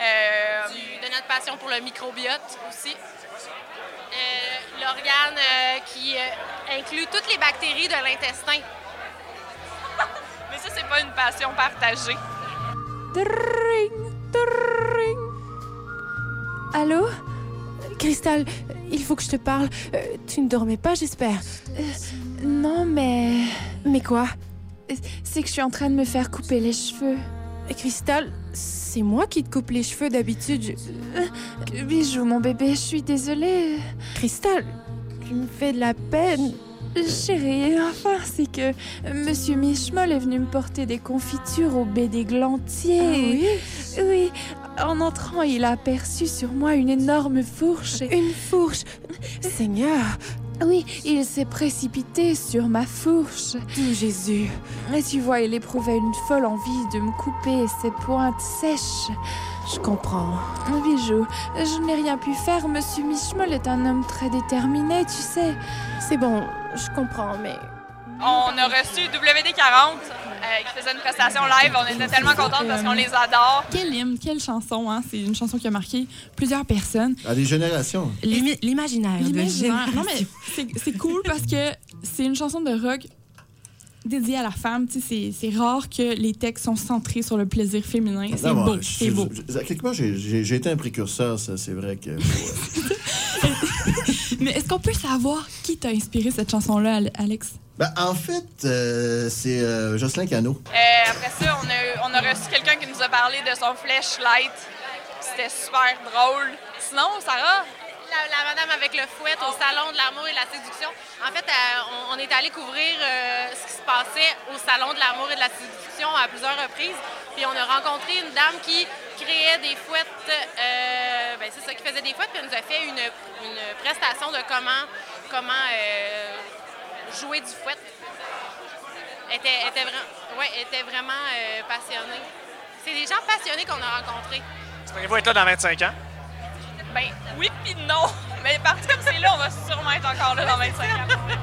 Euh, de notre passion pour le microbiote aussi. Euh, L'organe euh, qui euh, inclut toutes les bactéries de l'intestin. Mais ça, c'est pas une passion partagée. Allô? Cristal, il faut que je te parle. Euh, tu ne dormais pas, j'espère. Euh, non, mais... Mais quoi? C'est que je suis en train de me faire couper les cheveux. Cristal, c'est moi qui te coupe les cheveux d'habitude. Je... Bijou, mon bébé, je suis désolée. Cristal, tu me fais de la peine. Chérie, enfin, c'est que Monsieur Michmol est venu me porter des confitures au baie des Glantiers. Ah oui? Oui. En entrant, il a aperçu sur moi une énorme fourche. Une fourche Seigneur Oui, il s'est précipité sur ma fourche. Oh, Jésus Et tu vois, il éprouvait une folle envie de me couper ses pointes sèches. Je comprends. Bijou, je n'ai rien pu faire. Monsieur Michmol est un homme très déterminé, tu sais. C'est bon, je comprends, mais... On a reçu WD-40 euh, qui faisait une prestation live. On était tellement contents parce qu'on les adore. Quel hymne, quelle chanson, hein? C'est une chanson qui a marqué plusieurs personnes. À des générations. L'imaginaire L'imaginaire. Non, mais génération. c'est cool parce que c'est une chanson de rock dédiée à la femme. Tu sais, c'est- rare que les textes sont centrés sur le plaisir féminin. C'est Non, beau, c'est beau. je- à quelque part, j'ai- été un précurseur, ça, c'est vrai que. Mais est-ce qu'on peut savoir qui t'a inspiré cette chanson-là, Al- Alex? Ben, en fait, euh, c'est euh, Jocelyn Cano. Euh, après ça, on a, on a reçu quelqu'un qui nous a parlé de son flashlight. C'était super drôle. Sinon, Sarah? La, la madame avec le fouet au salon de l'amour et de la séduction. En fait, euh, on, on est allé couvrir euh, ce qui se passait au salon de l'amour et de la séduction à plusieurs reprises. Puis on a rencontré une dame qui créait des fouettes. euh, ben, c'est ça, qui faisait des fouettes. Puis elle nous a fait une, une prestation de comment, comment euh, jouer du fouet. Elle était, était, vra- ouais, était vraiment passionnée. C'est des gens passionnés qu'on a rencontrés. Espérez-vous être là dans 25 ans? Ben oui puis non. Mais parti comme c'est là, on va sûrement être encore là dans 25 ans.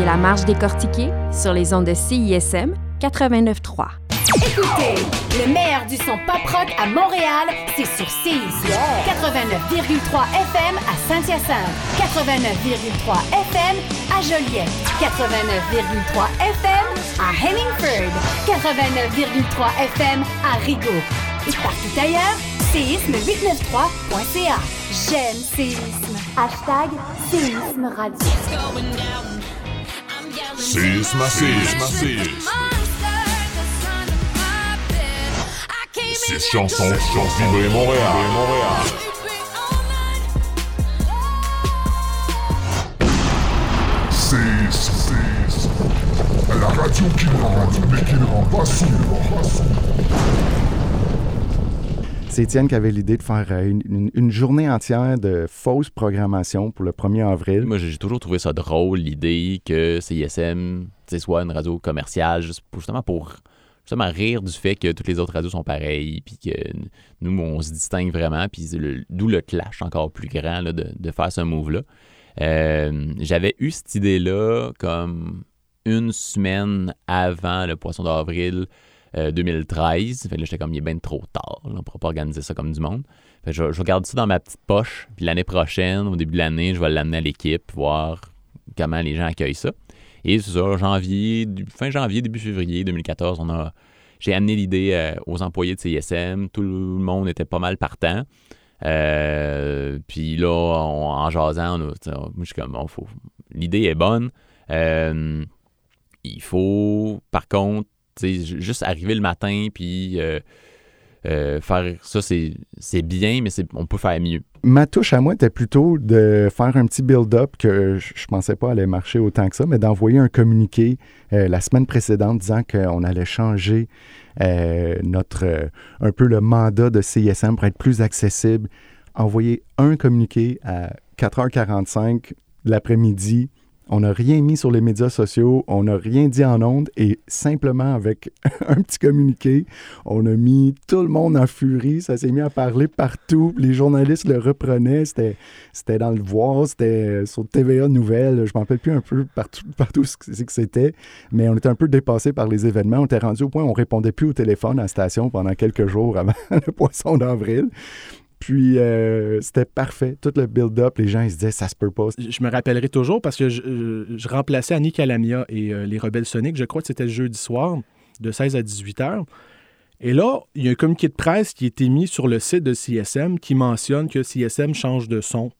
Écoutez La Marche décortiquée sur les ondes de CISM 89.3. Écoutez, le meilleur du son pop rock à Montréal, c'est sur CISM 89,3 FM à Saint-Hyacinthe, 89,3 FM à Joliette, 89,3 FM à Hemingford, 89,3 FM à Rigaud. Et partout ailleurs, séisme893.ca. J'aime séisme. Hashtag séisme radio. Séisme, séisme, séisme. Six chansons font vibrer Montréal. Montréal. Séisme. La radio qui rentre, mais qui ne rend pas sourd. C'est Étienne qui avait l'idée de faire euh, une, journée entière de fausse programmation pour le 1er avril. Moi, j'ai toujours trouvé ça drôle, l'idée que CISM soit une radio commerciale, juste pour- justement pour justement rire du fait que toutes les autres radios sont pareilles, puis que nous, on se distingue vraiment, puis d'où le clash encore plus grand de faire ce move-là. Euh, J'avais eu cette idée-là comme une semaine avant le Poisson d'avril euh, 2013. Fait que là, j'étais comme, il est bien trop tard. on ne pourra pas organiser ça comme du monde. Fait je, je garde ça dans ma petite poche. Puis l'année prochaine, au début de l'année, je vais l'amener à l'équipe, voir comment les gens accueillent ça. Et c'est ça, janvier, fin janvier, début février 2014, on a, j'ai amené l'idée euh, aux employés de CISM. Tout le monde était pas mal partant. Euh, puis là, en jasant, on je suis comme, bon, l'idée est bonne. Euh, il faut, par contre, juste arriver le matin, puis euh, euh, faire ça, c'est bien, mais on peut faire mieux. Ma touche à moi était plutôt de faire un petit build-up que je, je pensais pas allait marcher autant que ça, mais d'envoyer un communiqué euh, la semaine précédente disant qu'on allait changer notre un peu le mandat de CISM pour être plus accessible. Envoyer un communiqué à 4h45 de l'après-midi. On n'a rien mis sur les médias sociaux, on n'a rien dit en ondes et simplement avec un petit communiqué, on a mis tout le monde en furie, ça s'est mis à parler partout, les journalistes le reprenaient, c'était, dans le voir, c'était sur TVA Nouvelles, je m'en rappelle plus un peu partout, partout ce que c'était, mais on était un peu dépassé par les événements, on était rendu au point où on répondait plus au téléphone à la station pendant quelques jours avant le poisson d'avril. Puis euh, c'était parfait, tout le build-up, les gens ils se disaient ça se peut pas. Je me rappellerai toujours parce que je, euh, remplaçais Annie Calamia et euh, les Rebelles Soniques. Je crois que c'était le jeudi soir, de 16 à 18 heures. Et là, il y a un communiqué de presse qui a été mis sur le site de CSM qui mentionne que CSM change de son.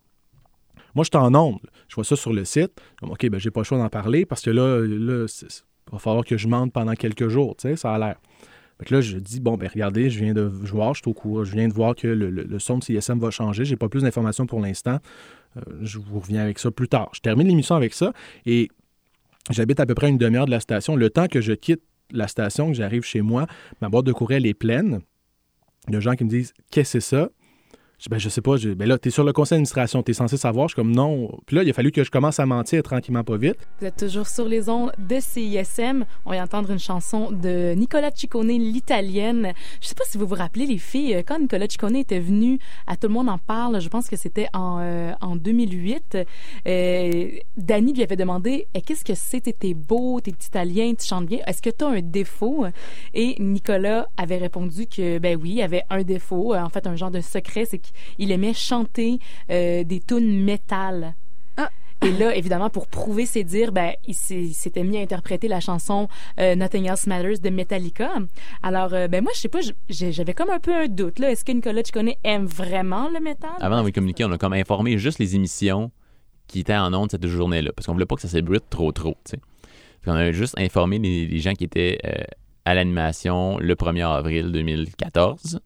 Moi, je suis en onde. Je vois ça sur le site. Comme, OK, ben, j'ai pas le choix d'en parler parce que là, là il va falloir que je mente pendant quelques jours. Tu sais, ça a l'air. Là, je dis, bon, ben regardez, je viens de voir, je suis au courant, je viens de voir que le, le- le son de CSM va changer. J'ai pas plus d'informations pour l'instant. Euh, je vous reviens avec ça plus tard. Je termine l'émission avec ça et j'habite à peu près une demi-heure de la station. Le temps que je quitte la station, que j'arrive chez moi, ma boîte de courriel est pleine de gens qui me disent Qu'est-ce que c'est ça? Je dis, ben, je sais pas. Je, ben là, tu es sur le conseil d'administration, tu es censé savoir. Je suis comme non. Puis là, il a fallu que je commence à mentir tranquillement, pas vite. Vous êtes toujours sur les ondes de CISM. On vient entendre une chanson de Nicola Ciccone, l'italienne. Je sais pas si vous vous rappelez, les filles, euh, quand Nicola Ciccone était venu à Tout le monde en parle, je pense que c'était en, euh, en 2008, euh, Dani lui avait demandé Eh, Qu'est-ce que c'est? T'es t'es beau, t'es italien, tu chantes bien. Est-ce que tu as un défaut Et Nicolas avait répondu que, ben oui, il avait un défaut. Euh, En fait, un genre de secret, c'est qu'il aimait chanter euh, des tunes métal. Et là, évidemment, pour prouver ses dires, ben, il il s'était mis à interpréter la chanson euh, Nothing Else Matters de Metallica. Alors, euh, ben moi, je sais pas, j'avais comme un peu un doute. Là. Est-ce que Nicolas Ciccone aime vraiment le métal? Avant d'envoyer communiquer, on a comme informé juste les émissions qui étaient en ondes cette journée-là, parce qu'on voulait pas que ça s'ébruite trop trop, tu sais. Puis on a juste informé les, les gens qui étaient euh, à l'animation le 1er avril 2014.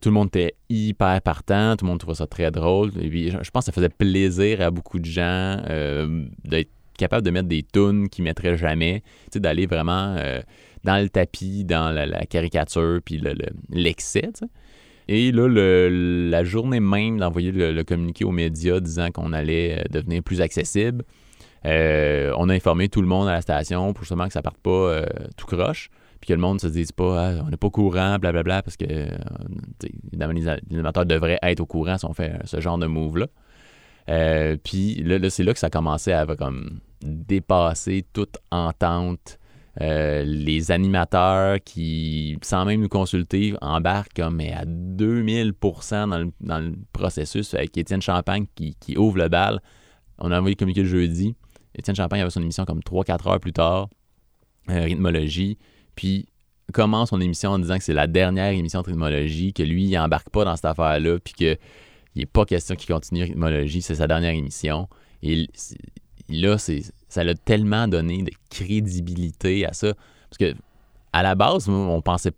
Tout le monde était hyper partant, tout le monde trouvait ça très drôle. Je pense que ça faisait plaisir à beaucoup de gens euh, d'être capable de mettre des tunes qu'ils mettraient jamais, d'aller vraiment euh, dans le tapis, dans la, caricature, puis le- le- l'excès, sais. Et là, le- la journée même d'envoyer le, le communiqué aux médias disant qu'on allait euh, devenir plus accessible, on a informé tout le monde à la station pour justement que ça parte pas tout croche, puis que le monde se dise pas Ah, on n'est pas au courant, blablabla, parce que euh, tu sais, évidemment, les, animateurs devraient être au courant si on fait ce genre de move-là. Euh, puis là, c'est là que ça commençait à comme dépassé toute entente. Euh, les animateurs qui, sans même nous consulter, embarquent comme à 2000 dans le, dans le processus avec Étienne Champagne qui, qui ouvre le bal. On a envoyé le communiqué le jeudi. Étienne Champagne avait son émission comme 3-4 heures plus tard, euh, rythmologie, puis commence son émission en disant que c'est la dernière émission de rythmologie, que lui, il embarque pas dans cette affaire-là, puis qu'il n'est pas question qu'il continue rythmologie, c'est sa dernière émission. Et là, ça l'a tellement donné de crédibilité à ça. Parce que à la base, on pensait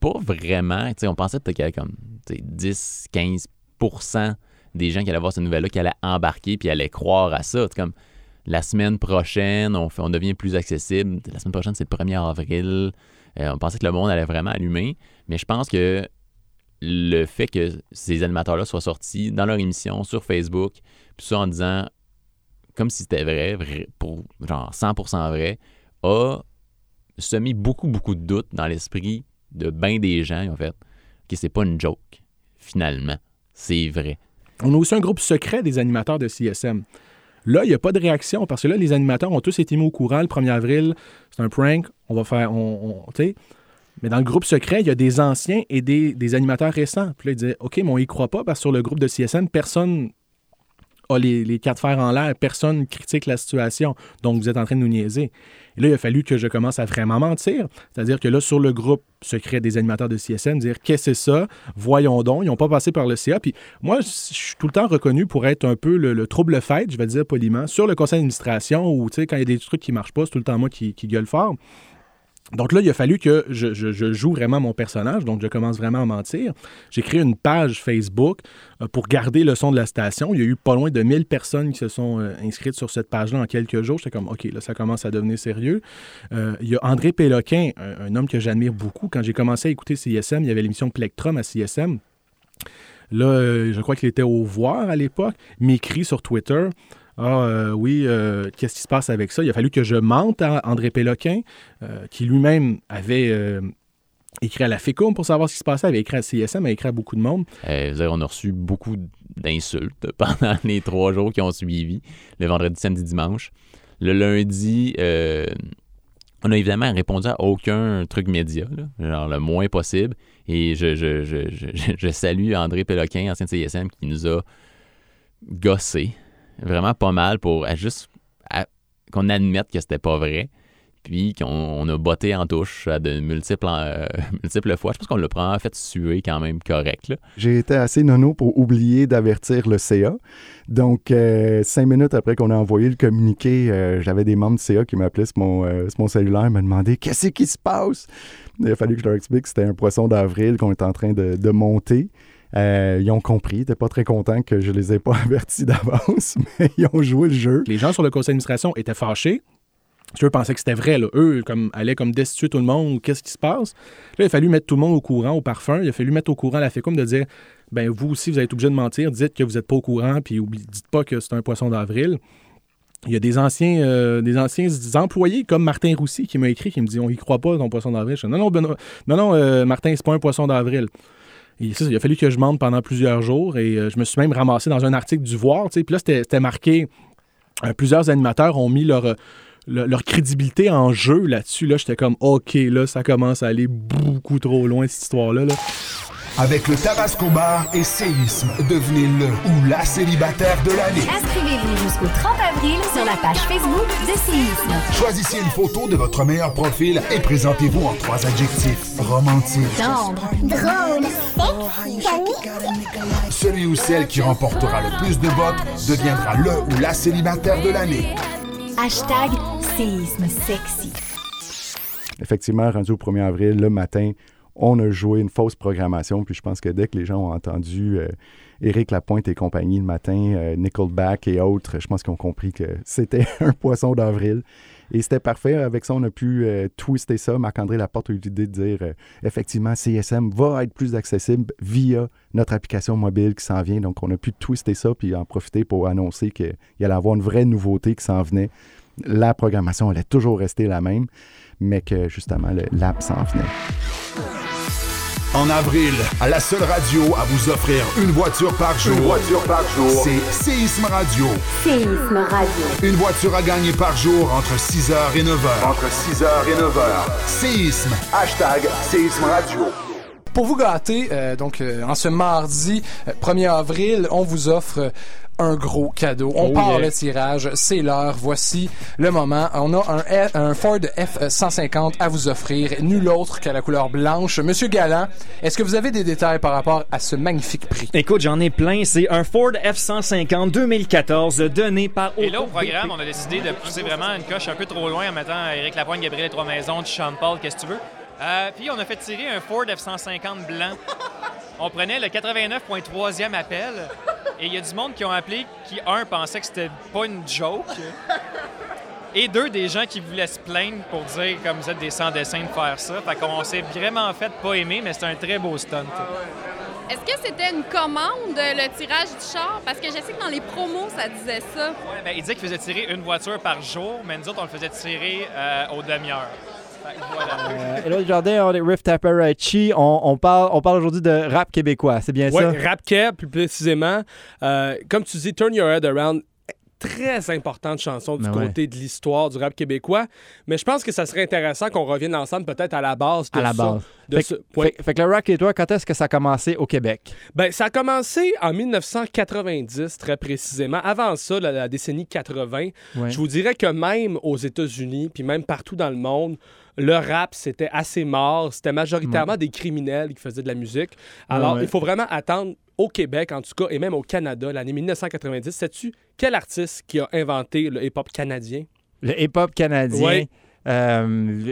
pas vraiment, on pensait peut-être qu'il y avait comme 10-15% des gens qui allaient voir cette nouvelle-là, qui allaient embarquer puis allaient croire à ça. La semaine prochaine, on, devient plus accessible. La semaine prochaine, c'est le 1er avril. Euh, on pensait que le monde allait vraiment allumer. Mais je pense que le fait que ces animateurs-là soient sortis dans leur émission sur Facebook, puis ça en disant comme si c'était vrai, pour genre 100% vrai, a semé beaucoup, beaucoup de doutes dans l'esprit de bien des gens. En fait, que c'est pas une joke, finalement. C'est vrai. On a aussi un groupe secret des animateurs de CSM. Là, il n'y a pas de réaction parce que là, les animateurs ont tous été mis au courant le 1er avril. C'est un prank. On va faire. On, mais dans le groupe secret, il y a des anciens et des, animateurs récents. Puis là, ils disaient OK, mais on y croit pas parce que sur le groupe de CSM, personne a les, quatre fers en l'air, personne critique la situation. Donc, vous êtes en train de nous niaiser. Et là, il a fallu que je commence à vraiment mentir. C'est-à-dire que là, sur le groupe secret des animateurs de CSM, dire qu'est-ce que c'est ça, voyons donc, ils n'ont pas passé par le CA. Puis moi, je suis tout le temps reconnu pour être un peu le, trouble fait, je vais dire poliment, sur le conseil d'administration où, tu sais, quand il y a des trucs qui ne marchent pas, c'est tout le temps moi qui gueule fort. Donc là, il a fallu que je, joue vraiment mon personnage, donc je commence vraiment à mentir. J'ai créé une page Facebook euh, pour garder le son de la station. Il y a eu pas loin de 1000 personnes qui se sont euh, inscrites sur cette page-là en quelques jours. J'étais comme, OK, là, ça commence à devenir sérieux. Euh, il y a André Péloquin, un, homme que j'admire beaucoup. Quand j'ai commencé à écouter CISM, il y avait l'émission Plectrum à CISM. Là, je crois qu'il était au voir à l'époque, m'écrit sur Twitter. Ah euh, oui, euh, qu'est-ce qui se passe avec ça? Il a fallu que je mente à André Péloquin, euh, qui lui-même avait écrit à la FECOM pour savoir ce qui se passait, avait écrit à CSM, avait écrit à beaucoup de monde. on a reçu beaucoup d'insultes pendant les trois jours qui ont suivi, le vendredi, samedi, dimanche. Le lundi, on a évidemment répondu à aucun truc média, genre le moins possible. Et je, salue André Péloquin, ancien CSM, qui nous a gossé Vraiment pas mal pour juste qu'on admette que c'était pas vrai. Puis qu'on a botté en touche de multiples, euh, multiples fois. Je pense qu'on l'a probablement fait suer quand même correct. J'ai été assez nono pour oublier d'avertir le CA. Donc, euh, cinq minutes après qu'on a envoyé le communiqué, euh, j'avais des membres du CA qui m'appelaient sur mon, mon cellulaire et me demandaient Qu'est-ce qui se passe? Il a fallu que je leur explique que c'était un poisson d'avril qu'on était en train de, de monter. Euh, ils ont compris. Ils n'étaient pas très contents que je les ai pas avertis d'avance, mais ils ont joué le jeu. Les gens sur le conseil d'administration étaient fâchés. Eux pensaient que c'était vrai. Eux comme, allaient comme destituer tout le monde. Qu'est-ce qui se passe? Là, il a fallu mettre tout le monde au courant, au parfum. Il a fallu mettre au courant la FECOM de dire ben vous aussi, vous êtes obligé de mentir. Dites que vous n'êtes pas au courant, puis dites pas que c'est un poisson d'avril. Il y a des anciens, euh, des anciens employés comme Martin Roussy qui m'a écrit, qui me dit on y croit pas, ton poisson d'avril. Non, non, non, non, euh, Martin, c'est pas un poisson d'avril il a fallu que je mente pendant plusieurs jours et euh, je me suis même ramassé dans un article du Voir. Puis là, c'était marqué euh, plusieurs animateurs ont mis leur, euh, leur, crédibilité en jeu là-dessus. Là, j'étais comme OK, là, ça commence à aller beaucoup trop loin, cette histoire-là. là avec le Tabasco Bar et Séisme, devenez le ou la célibataire de l'année. Jusqu'au 30 avril sur la page Facebook de Séisme. Choisissez une photo de votre meilleur profil et présentez-vous en trois adjectifs. Romantique. Tendre. Drôle. Celui ou celle qui remportera le plus de votes deviendra le ou la célibataire de l'année. Hashtag Séisme sexy. Effectivement, rendu au 1er avril, le matin, on a joué une fausse programmation. Puis je pense que dès que les gens ont entendu euh, Éric Lapointe et compagnie le matin, euh, Nickelback et autres, je pense qu'ils ont compris que c'était un poisson d'avril. Et c'était parfait. Avec ça, on a pu euh, twister ça. Marc-André Laporte a eu l'idée de dire effectivement, CSM va être plus accessible via notre application mobile qui s'en vient. Donc, on a pu twister ça puis en profiter pour annoncer qu'il allait avoir une vraie nouveauté qui s'en venait. La programmation allait toujours rester la même, mais que justement, l'app s'en venait. En avril, à la seule radio à vous offrir une voiture par jour. Une voiture par jour. C'est Séisme Radio. Séisme Radio. Une voiture à gagner par jour entre 6h et 9h. Entre 6h et 9h. Séisme. Hashtag Séisme Radio. Pour vous gâter, euh, donc euh, en ce mardi euh, 1er avril, on vous offre euh, un gros cadeau. On Oh part yeah. le tirage, c'est l'heure, voici le moment. On a un, F- un Ford F-150 à vous offrir, nul autre que la couleur blanche. Monsieur Galland, est-ce que vous avez des détails par rapport à ce magnifique prix? Écoute, j'en ai plein. C'est un Ford F-150 2014 donné par Et là, au programme, on a décidé de pousser vraiment une coche un peu trop loin en mettant Éric Lapointe, Gabriel Trois Maisons, Sean Paul, qu'est-ce que tu veux? Euh, puis on a fait tirer un Ford F-150 blanc. On prenait le 89.3e appel et il y a du monde qui ont appelé qui, un, pensait que c'était pas une joke et deux, des gens qui voulaient se plaindre pour dire, comme vous êtes des sans-dessins de faire ça. Fait qu'on s'est vraiment fait pas aimer, mais c'est un très beau stunt. Est-ce que c'était une commande, le tirage du char? Parce que je sais que dans les promos, ça disait ça. Ben, il disait qu'il faisait tirer une voiture par jour, mais nous autres, on le faisait tirer euh, aux demi-heures. Voilà. Euh, Hello Jardin, on est Riff Taperachi. On, on parle, on parle aujourd'hui de rap québécois, c'est bien Ouais, ça? rap keb, plus précisément. Euh, comme tu dis, Turn Your Head Around, très importante chanson du Ben ouais. côté de l'histoire du rap québécois. Mais je pense que ça serait intéressant qu'on revienne ensemble peut-être à la base de À la ça. base. de Fait, ce- que- ouais. fait- fait que le rock et toi, quand est-ce que ça a commencé au Québec? Ben, ça a commencé en 1990, très précisément. Avant ça, la, la décennie 80, Ouais. je vous dirais que même aux États-Unis, puis même partout dans le monde, le rap, c'était assez mort. C'était majoritairement des criminels qui faisaient de la musique. Alors, Ouais, ouais. il faut vraiment attendre au Québec, en tout cas, et même au Canada, l'année 1990. Sais-tu quel artiste qui a inventé le hip-hop canadien? Le hip-hop canadien. Euh,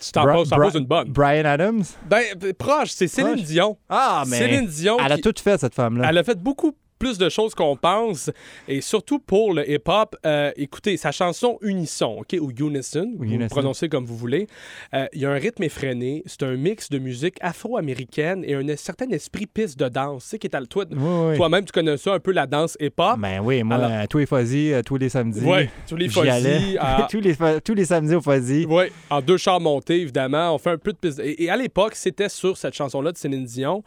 Tu t'en poses, une bonne. Brian Adams? Ben, proche, c'est Céline Proche. Dion. Ah, mais Céline Dion. elle a tout fait, cette femme-là. Elle a fait beaucoup plus de choses qu'on pense. Et surtout pour le hip-hop, euh, écoutez, sa chanson Unisson, OK, ou Unison, vous le Unison. prononcez comme vous voulez, euh, il y a un rythme effréné, c'est un mix de musique afro-américaine et un certain esprit piste de danse. Tu sais, qui est à toi, oui. toi-même, tu connais ça un peu, la danse hip-hop. Ben oui, moi, Alors- euh, tous les fuzzy, tous les samedis. Ouais, tous les fuzzy, à- tous, les, tous les samedis au fuzzy. Oui, en deux chars montés, évidemment. On fait un peu de piste. Et, et à l'époque, c'était sur cette chanson-là de Céline Dion.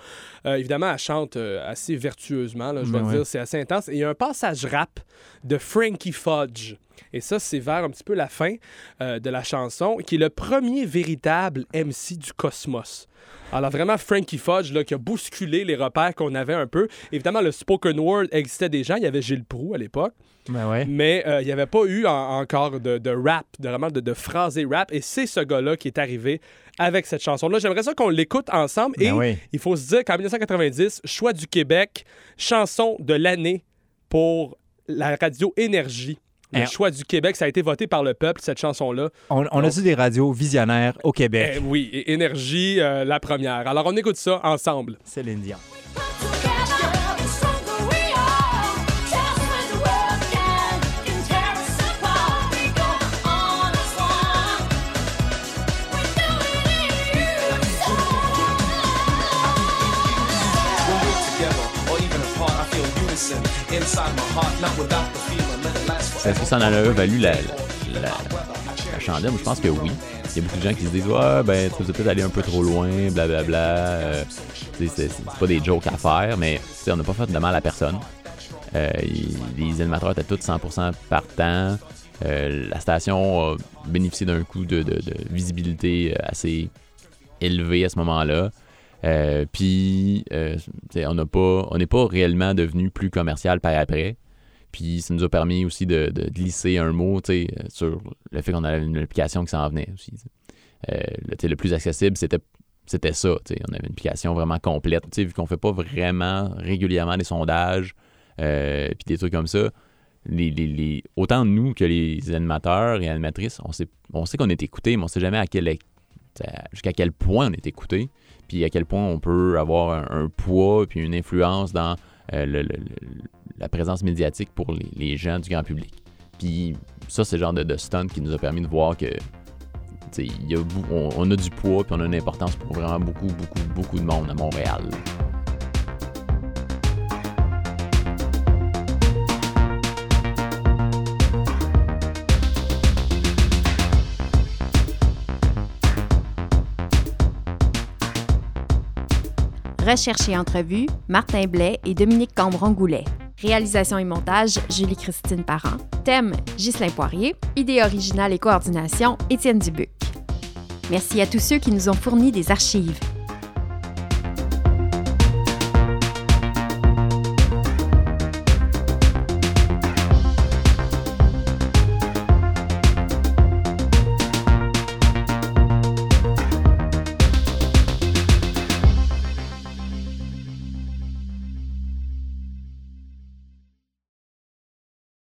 Euh, évidemment, elle chante assez vertueusement, là, je vais C'est assez intense. Il y a un passage rap de Frankie Fudge. Et ça, c'est vers un petit peu la fin euh, de la chanson, qui est le premier véritable MC du cosmos. Alors vraiment, Frankie Fudge, là, qui a bousculé les repères qu'on avait un peu. Évidemment, le spoken word existait déjà. Il y avait Gilles Proux à l'époque. Ben ouais. Mais euh, il n'y avait pas eu en- encore de, de rap, de, vraiment de, de phrasé rap. Et c'est ce gars-là qui est arrivé avec cette chanson-là. J'aimerais ça qu'on l'écoute ensemble. Ben et oui. il faut se dire qu'en 1990, choix du Québec, chanson de l'année pour la radio Énergie. Le Eh. choix du Québec, ça a été voté par le peuple, cette chanson-là. On, on a-tu des radios visionnaires au Québec? Eh oui, et Énergie, euh, la première. Alors, on écoute ça ensemble. Céline Dion. When we're together or even apart, I feel unison inside my heart, not without the feeling. Est-ce que ça en a valu la, chandelle? Je pense que oui. Il y a beaucoup de gens qui se disent Ouais, ben, tu peut-être aller un peu trop loin, blablabla. Euh, tu sais, c'est pas des jokes à faire, mais on n'a pas fait de mal à personne. Euh, les animateurs étaient tous 100% partants. Euh, la station a bénéficié d'un coup de, visibilité euh, assez élevé à ce moment-là. Euh, Puis, euh, on n'est pas réellement devenu plus commercial par après. Puis, ça nous a permis aussi de, glisser un mot, euh, sur le fait qu'on avait une application qui s'en venait aussi. Euh, le, plus accessible, c'était ça. On avait une application vraiment complète. Vu qu'on fait pas vraiment régulièrement des sondages, euh, puis des trucs comme ça. Les, les- autant nous que les animateurs et animatrices, on sait, sait qu'on est écouté, mais on sait jamais à quel, jusqu'à quel point on est écouté, puis à quel point on peut avoir un, un poids puis une influence dans euh, la présence médiatique pour les, gens du grand public. Puis ça, c'est le genre de, de stunt qui nous a permis de voir que y a on, on a du poids puis on a une importance pour vraiment beaucoup, beaucoup, beaucoup de monde à Montréal. Recherche et entrevue, Martin Blais et Dominique Cambron-Goulet. Réalisation et montage, Julie-Christine Parent. Thème, Ghislain Poirier. Idée originale et coordination, Étienne Dubuc. Merci à tous ceux qui nous ont fourni des archives.